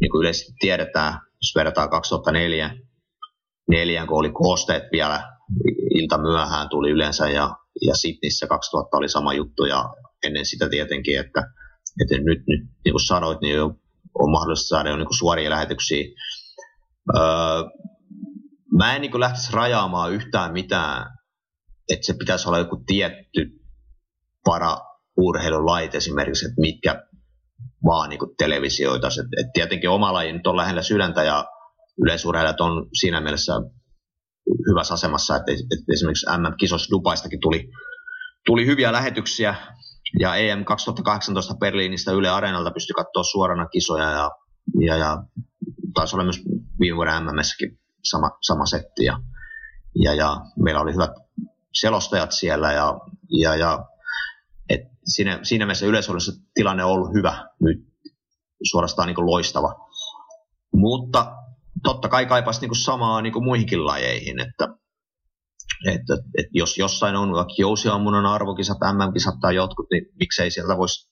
niin kuin yleisesti tiedetään, jos verrataan 2004, neljän, kun oli koosteet vielä ilta myöhään tuli yleensä ja, ja Sydneyssä 2000 oli sama juttu ja ennen sitä tietenkin, että, että nyt, nyt niin kuin sanoit, niin on mahdollista saada jo niin kuin suoria lähetyksiä. Öö, mä en niin kuin lähtisi rajaamaan yhtään mitään että se pitäisi olla joku tietty para urheilulait esimerkiksi, että mitkä vaan niin televisioita. Et, et tietenkin oma laji nyt on lähellä sydäntä ja yleisurheilijat on siinä mielessä hyvässä asemassa, että, että esimerkiksi MM-kisos Dubaistakin tuli, tuli hyviä lähetyksiä ja EM 2018 Berliinistä Yle Areenalta pystyi katsoa suorana kisoja ja, ja, ja taisi olla myös viime vuoden MMSkin sama, sama setti ja, ja, ja meillä oli hyvät selostajat siellä ja, ja, ja et siinä, siinä mielessä yleisöllessä tilanne on ollut hyvä nyt, suorastaan niin loistava. Mutta totta kai kaipaisi niin samaa niin muihinkin lajeihin, että, että, että jos jossain on vaikka jousiammunnan arvokisat, MM-kisat tai jotkut, niin miksei sieltä voisi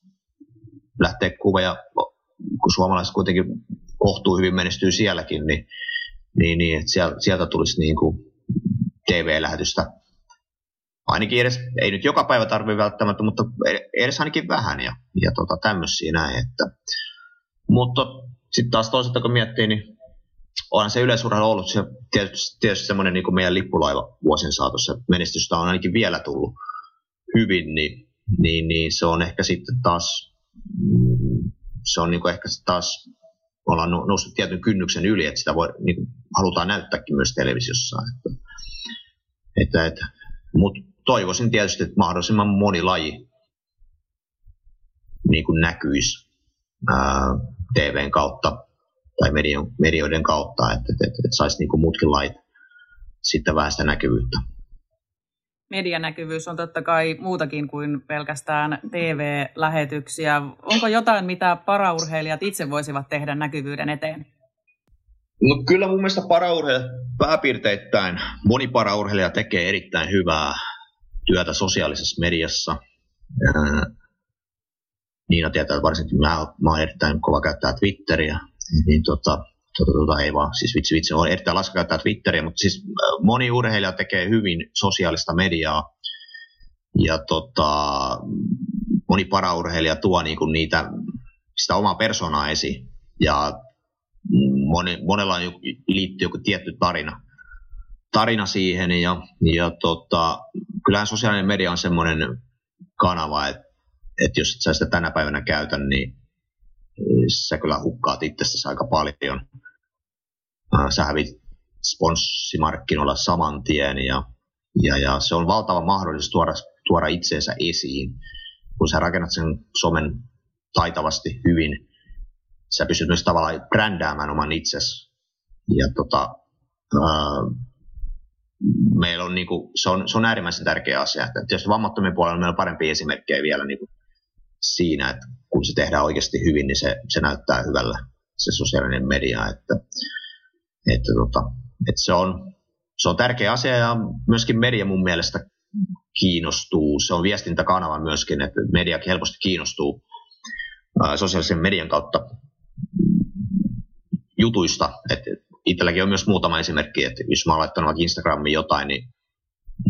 lähteä kuva ja kun suomalaiset kuitenkin kohtuu hyvin menestyy sielläkin, niin, niin, niin että sieltä, sieltä tulisi niin kuin TV-lähetystä ainakin edes, ei nyt joka päivä tarvitse välttämättä, mutta edes ainakin vähän ja, ja tota, tämmöisiä näin. Että. Mutta sitten taas toisaalta kun miettii, niin onhan se yleisurheilu ollut se, tietysti, tietysti semmoinen niin kuin meidän lippulaiva vuosien saatossa. Menestystä on ainakin vielä tullut hyvin, niin, niin, niin se on ehkä sitten taas, mm, se on niin kuin ehkä taas, ollaan noussut tietyn kynnyksen yli, että sitä voi, niin kuin, halutaan näyttääkin myös televisiossa. Että, että, että, Mutta toivoisin tietysti, että mahdollisimman moni laji niin kuin näkyisi ää, TVn kautta tai medion, medioiden kautta, että, että, että, että saisi niin kuin muutkin lait sitten vähän sitä näkyvyyttä. Medianäkyvyys on totta kai muutakin kuin pelkästään TV-lähetyksiä. Onko jotain, mitä paraurheilijat itse voisivat tehdä näkyvyyden eteen? No kyllä mun mielestä paraurheilijat pääpiirteittäin, moni paraurheilija tekee erittäin hyvää työtä sosiaalisessa mediassa. Niina tietää, että varsinkin mä, mä olen erittäin kova käyttää Twitteriä, niin tota, tota, tota, ei vaan, siis vitsi vitsi, on erittäin laska käyttää Twitteriä, mutta siis moni urheilija tekee hyvin sosiaalista mediaa, ja tota, moni paraurheilija tuo niinku niitä, sitä omaa persoonaa esiin, ja moni, monella on liittyy joku tietty tarina, tarina siihen, ja, ja tota, kyllähän sosiaalinen media on semmoinen kanava, että, että jos et sä sitä tänä päivänä käytä, niin sä kyllä hukkaat itsestäsi aika paljon. Sä hävit sponssimarkkinoilla saman tien ja, ja, ja se on valtava mahdollisuus tuoda, tuoda itseensä esiin. Kun sä rakennat sen somen taitavasti hyvin, sä pystyt myös tavallaan brändäämään oman itsesi. Ja tota, ää, meillä on, niinku, se, on, se on äärimmäisen tärkeä asia. Jos vammattomien puolella meillä on parempia esimerkkejä vielä niinku siinä, että kun se tehdään oikeasti hyvin, niin se, se näyttää hyvällä se sosiaalinen media. Että, että, tota, että se, on, se on tärkeä asia ja myöskin media mun mielestä kiinnostuu. Se on viestintäkanava myöskin, että media helposti kiinnostuu ää, sosiaalisen median kautta jutuista. Että itselläkin on myös muutama esimerkki, että jos mä oon laittanut Instagramiin jotain, niin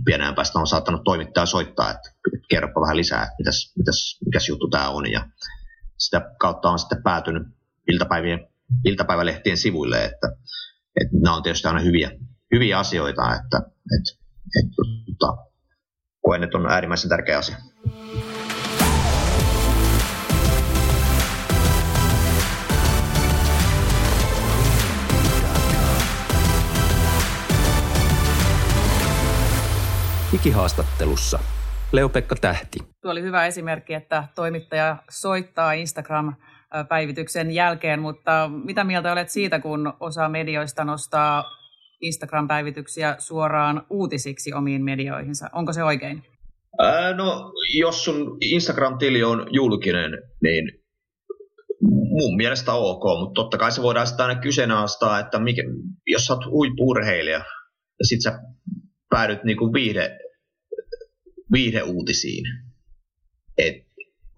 pienään päästä on saattanut toimittaja soittaa, että kerropa vähän lisää, että mitäs, mitäs, mikäs juttu tämä on. Ja sitä kautta on sitten päätynyt iltapäivien, iltapäivälehtien sivuille, että, että nämä on tietysti aina hyviä, hyviä asioita, että, että, että, että koen, että on äärimmäisen tärkeä asia. Digihaastattelussa Leo-Pekka Tähti. Tuo oli hyvä esimerkki, että toimittaja soittaa Instagram-päivityksen jälkeen, mutta mitä mieltä olet siitä, kun osa medioista nostaa Instagram-päivityksiä suoraan uutisiksi omiin medioihinsa? Onko se oikein? Ää, no, jos sun Instagram-tili on julkinen, niin mun mielestä ok, mutta totta kai se voidaan sitten aina kyseenalaistaa, että mikä, jos sä oot huippurheilija ja sit sä päädyt niinku viihde, viihdeuutisiin. Et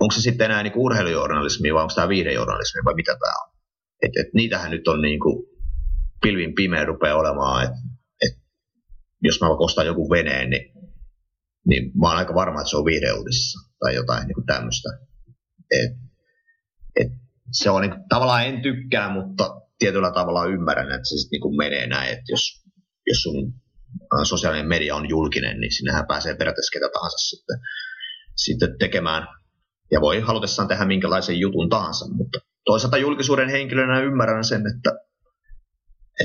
onko se sitten enää niinku urheilujournalismi vai onko tämä viihdejournalismi vai mitä tämä on. Et, et niitähän nyt on niinku pilvin pimeä rupeaa olemaan, että et jos mä ostan joku veneen, niin, niin mä oon aika varma, että se on viihdeuutisissa tai jotain niinku tämmöistä. Et, et se on niinku, tavallaan en tykkää, mutta tietyllä tavalla ymmärrän, että se sitten niinku menee näin, että jos, jos sun sosiaalinen media on julkinen, niin sinnehän pääsee periaatteessa ketä tahansa sitten, sitten tekemään. Ja voi halutessaan tehdä minkälaisen jutun tahansa, mutta toisaalta julkisuuden henkilönä ymmärrän sen, että,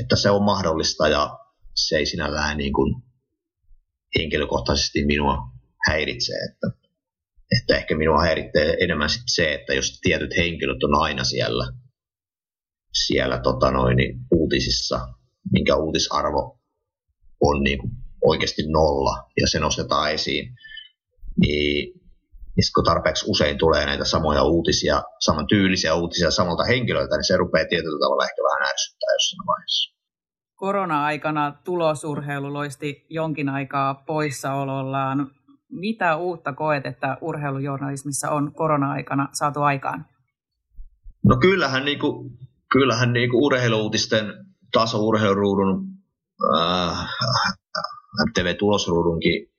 että se on mahdollista ja se ei sinällään niin kuin henkilökohtaisesti minua häiritse. Että, että ehkä minua häiritsee enemmän sit se, että jos tietyt henkilöt on aina siellä, siellä tota noin, niin uutisissa, minkä uutisarvo on niin kuin oikeasti nolla ja se nostetaan esiin, niin, niin kun tarpeeksi usein tulee näitä samoja uutisia, saman tyylisiä uutisia samalta henkilöltä, niin se rupeaa tietyllä tavalla ehkä vähän ärsyttää jossain vaiheessa. Korona-aikana tulosurheilu loisti jonkin aikaa poissaolollaan. Mitä uutta koet, että urheilujournalismissa on korona-aikana saatu aikaan? No kyllähän, niinku, kyllähän niinku urheiluutisten taso urheiluruudun äh, MTV-tulosruudunkin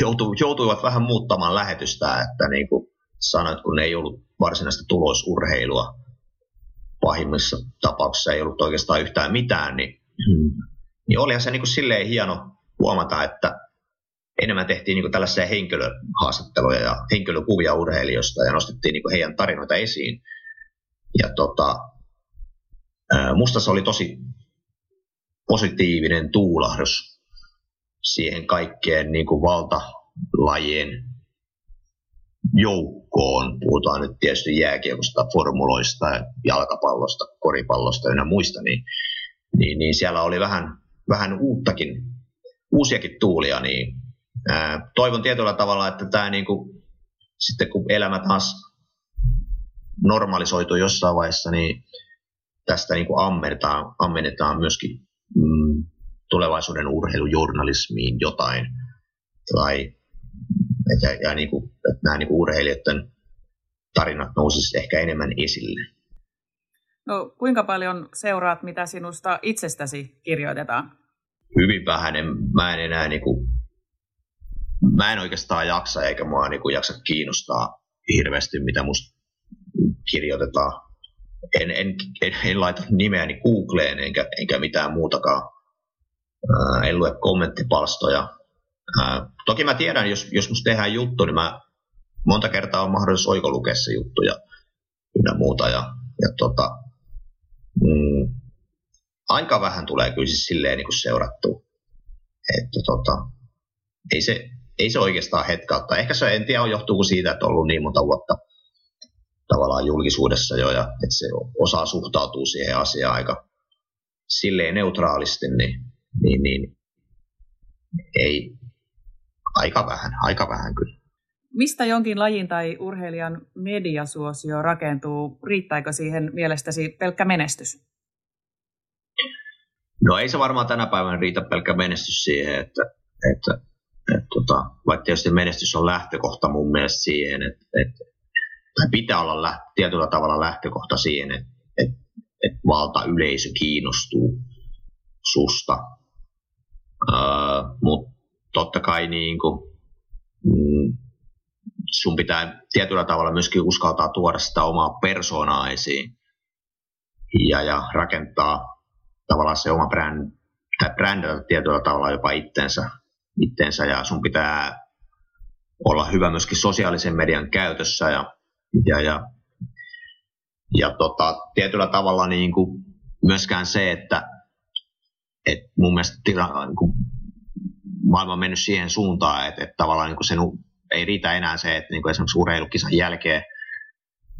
joutu, joutuivat vähän muuttamaan lähetystä, että niin kuin sanoit, kun ei ollut varsinaista tulosurheilua, pahimmissa tapauksissa ei ollut oikeastaan yhtään mitään, niin, niin olihan se niin kuin silleen hieno huomata, että enemmän tehtiin niin kuin tällaisia henkilöhaastatteluja ja henkilökuvia urheilijoista ja nostettiin niin kuin heidän tarinoita esiin. Ja tota, musta se oli tosi positiivinen tuulahdus siihen kaikkeen niin kuin valtalajien joukkoon. Puhutaan nyt tietysti jääkiekosta, formuloista, jalkapallosta, koripallosta ja muista, niin, niin, niin siellä oli vähän, vähän uuttakin, uusiakin tuulia, niin ää, toivon tietyllä tavalla, että tämä niin kuin, sitten kun elämä taas normalisoituu jossain vaiheessa, niin tästä niin kuin ammennetaan, ammennetaan myöskin mm, tulevaisuuden urheilujournalismiin jotain. Tai että, ja niin kuin, että nämä niin kuin urheilijoiden tarinat nousisivat ehkä enemmän esille. No, kuinka paljon seuraat, mitä sinusta itsestäsi kirjoitetaan? Hyvin vähän. Mä en enää niin kuin, mä en oikeastaan jaksa eikä mua niin kuin, jaksa kiinnostaa hirveästi, mitä musta kirjoitetaan en, en, en, en laita nimeäni Googleen enkä, enkä mitään muutakaan. En lue kommenttipalstoja. Toki mä tiedän, jos, jos musta tehdään juttu, niin mä monta kertaa on mahdollisuus oikolukea se juttu ja ynnä muuta. Ja, ja tota, mm, aika vähän tulee kyllä siis silleen niin kuin seurattua. Että tota, ei se, ei se oikeastaan hetkautta. Ehkä se, en tiedä, johtuuko siitä, että on ollut niin monta vuotta tavallaan julkisuudessa jo ja että se osaa suhtautua siihen asiaan aika silleen neutraalisti, niin, niin, niin ei, aika vähän, aika vähän kyllä. Mistä jonkin lajin tai urheilijan mediasuosio rakentuu? Riittääkö siihen mielestäsi pelkkä menestys? No ei se varmaan tänä päivänä riitä pelkkä menestys siihen, että, että, että, että tota, vaikka tietysti menestys on lähtökohta mun mielestä siihen, että, että tai pitää olla läht, tietyllä tavalla lähtökohta siihen, että, että, että valta-yleisö kiinnostuu susta. Öö, Mutta totta kai niin kuin, mm, sun pitää tietyllä tavalla myöskin uskaltaa tuoda sitä omaa persoonaa esiin ja, ja rakentaa tavallaan se oma bränd, tai brändätä tietyllä tavalla jopa itsensä, itsensä ja sun pitää olla hyvä myöskin sosiaalisen median käytössä ja ja, ja, ja tota, tietyllä tavalla niin kuin myöskään se, että et mun mielestä tila, niin kuin maailma on mennyt siihen suuntaan, että, että tavallaan niin kuin sen ei riitä enää se, että niin kuin esimerkiksi urheilukisan jälkeen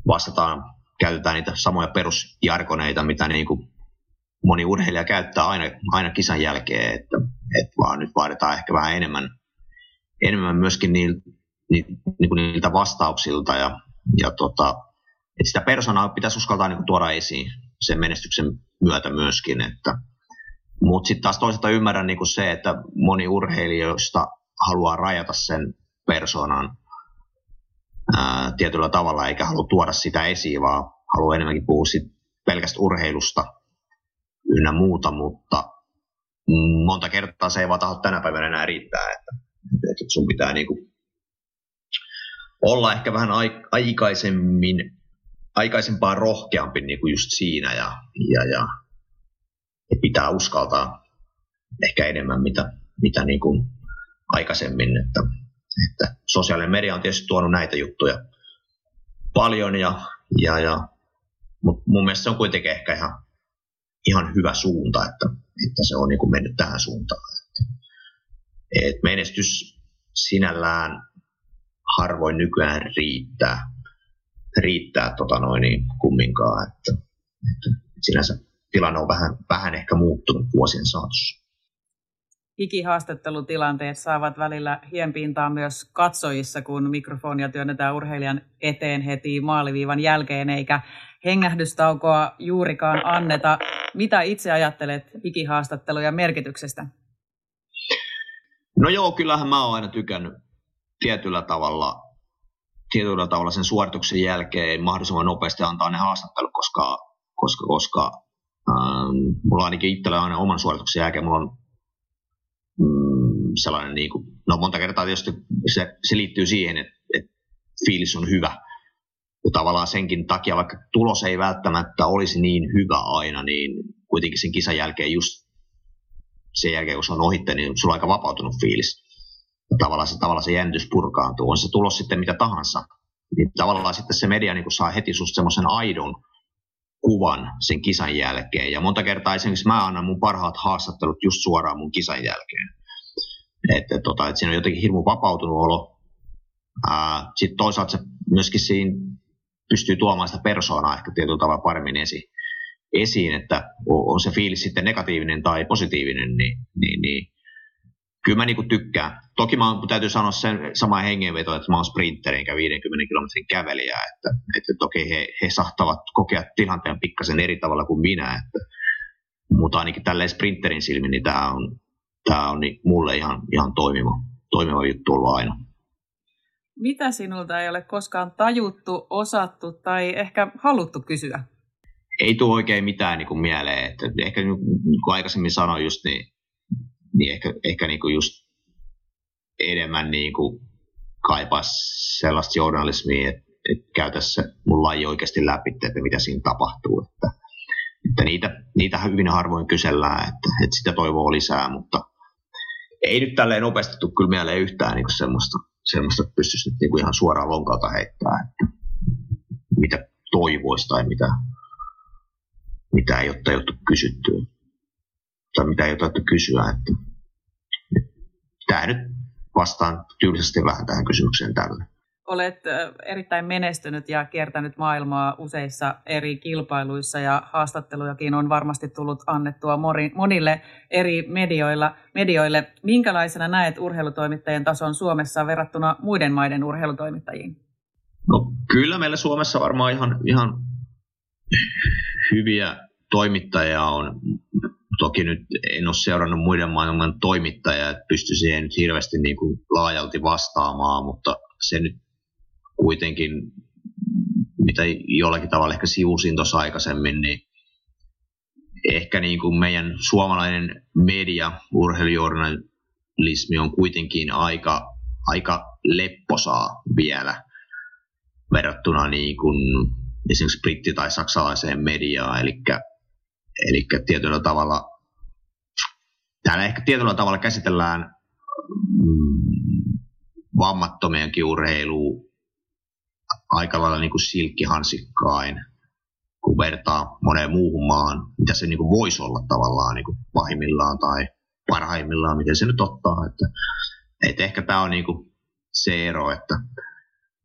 vastataan, käytetään niitä samoja perusjarkoneita, mitä niin kuin moni urheilija käyttää aina, aina kisan jälkeen, että, että vaan nyt vaaditaan ehkä vähän enemmän, enemmän myöskin niiltä, niin kuin niiltä vastauksilta ja ja tota, että sitä persoonaa pitäisi uskaltaa niin tuoda esiin sen menestyksen myötä myöskin. Että, mutta sitten taas toisaalta ymmärrän niin kuin se, että moni urheilijoista haluaa rajata sen persoonan ää, tietyllä tavalla, eikä halua tuoda sitä esiin, vaan haluaa enemmänkin puhua sit pelkästä urheilusta ynnä muuta, mutta monta kertaa se ei vaan taho tänä päivänä enää riittää, että, että sun pitää niin kuin olla ehkä vähän aikaisemmin, aikaisempaa rohkeampi niin kuin just siinä ja, ja, ja, pitää uskaltaa ehkä enemmän mitä, mitä niin kuin aikaisemmin. Että, että sosiaalinen media on tietysti tuonut näitä juttuja paljon, ja, ja, ja, mutta mun mielestä se on kuitenkin ehkä ihan, ihan hyvä suunta, että, että se on niin kuin mennyt tähän suuntaan. Että, että menestys sinällään harvoin nykyään riittää, riittää tota noin, niin kumminkaan. Että, että sinänsä tilanne on vähän, vähän ehkä muuttunut vuosien saatossa. Ikihaastattelutilanteet saavat välillä hienpintaa myös katsojissa, kun mikrofonia työnnetään urheilijan eteen heti maaliviivan jälkeen, eikä hengähdystaukoa juurikaan anneta. Mitä itse ajattelet ikihaastattelujen merkityksestä? No joo, kyllähän mä oon aina tykännyt tietyllä tavalla, tietyllä tavalla sen suorituksen jälkeen mahdollisimman nopeasti antaa ne haastattelut, koska, koska, koska ähm, mulla ainakin itsellä aina oman suorituksen jälkeen mulla on mm, sellainen, niin kuin, no monta kertaa tietysti se, se liittyy siihen, että, että fiilis on hyvä. Ja tavallaan senkin takia, vaikka tulos ei välttämättä olisi niin hyvä aina, niin kuitenkin sen kisan jälkeen just sen jälkeen, kun se on ohitte, niin sulla on aika vapautunut fiilis. Tavallaan se, tavallaan se jännitys purkaantuu. On se tulos sitten mitä tahansa. Niin tavallaan sitten se media niin saa heti susta semmoisen aidon kuvan sen kisan jälkeen. Ja monta kertaa esimerkiksi mä annan mun parhaat haastattelut just suoraan mun kisan jälkeen. Että tota, et siinä on jotenkin hirmu vapautunut olo. Sitten toisaalta se myöskin siinä pystyy tuomaan sitä persoonaa ehkä tietyllä tavalla paremmin esiin esiin, että on se fiilis sitten negatiivinen tai positiivinen, niin, niin, niin kyllä mä niinku tykkään. Toki mä täytyy sanoa sen samaan hengenveto, että mä oon sprinteri enkä 50 kilometrin kävelijä, että, että toki he, he sahtavat kokea tilanteen pikkasen eri tavalla kuin minä, että, mutta ainakin tälleen sprinterin silmin, niin tämä on, tää on niin mulle ihan, ihan toimiva, toimiva juttu ollut aina. Mitä sinulta ei ole koskaan tajuttu, osattu tai ehkä haluttu kysyä? ei tule oikein mitään niin kuin mieleen. Että ehkä niin kuin aikaisemmin sanoin just, niin, niin ehkä, ehkä niin kuin just enemmän niin kuin kaipaisi sellaista journalismia, että, että käytäisiin mun laji oikeasti läpi, että mitä siinä tapahtuu. Että, että niitä, niitä hyvin harvoin kysellään, että, että sitä toivoa lisää, mutta ei nyt tälleen nopeasti tule kyllä mieleen yhtään niin semmoista, semmoista, että pystyisi nyt niin kuin ihan suoraan lonkalta heittämään, että mitä toivoisi tai mitä, mitä ei ole tajuttu kysyttyä. Tai mitä ei ole kysyä. Että, tämä nyt vastaan tyylisesti vähän tähän kysymykseen tällä. Olet erittäin menestynyt ja kiertänyt maailmaa useissa eri kilpailuissa ja haastattelujakin on varmasti tullut annettua monille eri medioilla, medioille. Minkälaisena näet urheilutoimittajien tason Suomessa verrattuna muiden maiden urheilutoimittajiin? No kyllä meillä Suomessa varmaan ihan, ihan hyviä toimittajia on. Toki nyt en ole seurannut muiden maailman toimittajia, että pysty siihen nyt hirveästi niin kuin laajalti vastaamaan, mutta se nyt kuitenkin, mitä jollakin tavalla ehkä sivusin tuossa aikaisemmin, niin ehkä niin kuin meidän suomalainen media, urheilujournalismi on kuitenkin aika, aika lepposaa vielä verrattuna niin kuin esimerkiksi britti- tai saksalaiseen mediaan, eli, eli tietyllä tavalla täällä ehkä tietyllä tavalla käsitellään mm, vammattomienkin urheilua aika lailla niin kuin silkkihansikkain, kun vertaa moneen muuhun maan, mitä se niin kuin voisi olla tavallaan niin kuin pahimmillaan tai parhaimmillaan, miten se nyt ottaa. Että, että ehkä tämä on niin kuin se ero, että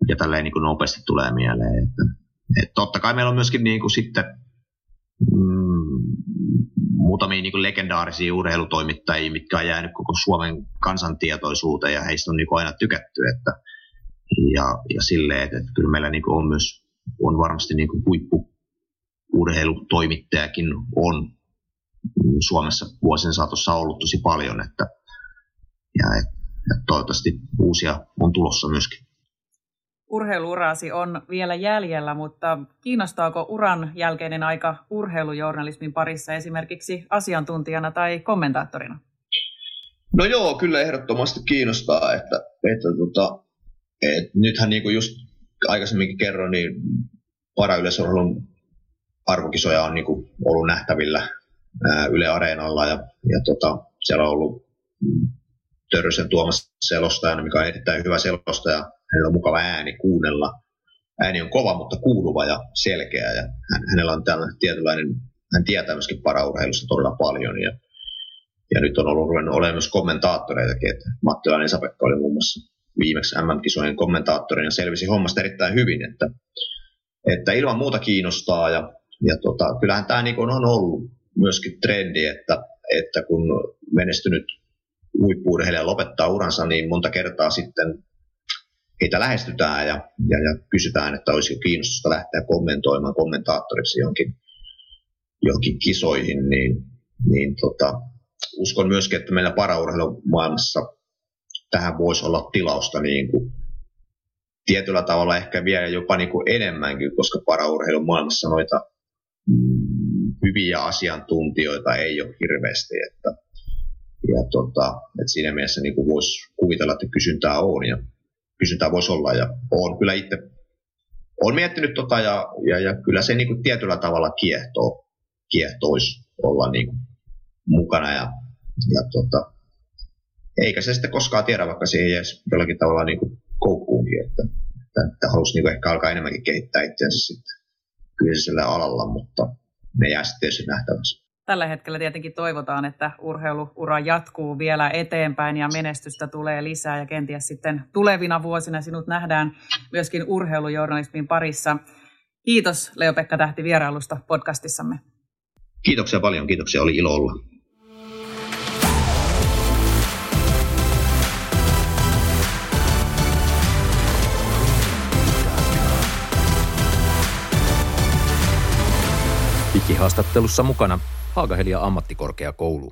ja tälleen niin kuin nopeasti tulee mieleen. Että, et totta kai meillä on myöskin niin kuin sitten mm, muutamia niin legendaarisia urheilutoimittajia, mitkä on jäänyt koko Suomen kansantietoisuuteen ja heistä on niin aina tykätty. Että, ja, ja silleen, että, että kyllä meillä niin on myös on varmasti niin kuin huippu urheilutoimittajakin on Suomessa vuosien saatossa ollut tosi paljon, että, ja, et, ja toivottavasti uusia on tulossa myöskin urheiluurasi on vielä jäljellä, mutta kiinnostaako uran jälkeinen aika urheilujournalismin parissa esimerkiksi asiantuntijana tai kommentaattorina? No joo, kyllä ehdottomasti kiinnostaa, että, että tota, et nythän niin kuin just aikaisemminkin kerroin, niin parayleisurheilun arvokisoja on niin kuin ollut nähtävillä Yle Areenalla ja, ja tota, siellä on ollut Törrösen Tuomas selostajana, mikä on erittäin hyvä selostaja hänellä on mukava ääni kuunnella. Ääni on kova, mutta kuuluva ja selkeä. Ja hän, hänellä on tällainen tietynlainen, hän tietää myöskin paraurheilusta todella paljon. Ja, ja nyt on ollut ruvennut olemaan myös kommentaattoreitakin, että Matti Lainen Sapekka oli muun muassa viimeksi MM-kisojen kommentaattorina selvisi hommasta erittäin hyvin, että, että ilman muuta kiinnostaa ja, ja tota, kyllähän tämä niin on ollut myöskin trendi, että, että kun menestynyt huippuurheilija lopettaa uransa, niin monta kertaa sitten heitä lähestytään ja, ja, ja kysytään, että olisiko kiinnostusta lähteä kommentoimaan kommentaattoriksi jonkin, jonkin kisoihin, niin, niin tota, uskon myöskin, että meillä paraurheilumaailmassa tähän voisi olla tilausta niin kuin tietyllä tavalla ehkä vielä jopa niin kuin enemmänkin, koska paraurheilun maailmassa noita mm, hyviä asiantuntijoita ei ole hirveästi. Että, ja tota, että siinä mielessä niin kuin voisi kuvitella, että kysyntää on ja kysyntää voisi olla. Ja olen kyllä itse olen miettinyt tota ja, ja, ja kyllä se niin kuin tietyllä tavalla kiehtoo, kiehtoisi olla niin kuin mukana ja, ja tota, eikä se sitten koskaan tiedä, vaikka ei edes jollakin tavalla niin kuin koukkuunkin, että, että, että halusi niin ehkä alkaa enemmänkin kehittää itseänsä sitten kyseisellä alalla, mutta ne jää sitten nähtäväksi. Tällä hetkellä tietenkin toivotaan, että urheiluura jatkuu vielä eteenpäin ja menestystä tulee lisää ja kenties sitten tulevina vuosina sinut nähdään myöskin urheilujournalismin parissa. Kiitos Leo-Pekka Tähti vierailusta podcastissamme. Kiitoksia paljon, kiitoksia, oli ilo olla. Digihaastattelussa mukana Haagahelia ammattikorkeakoulu.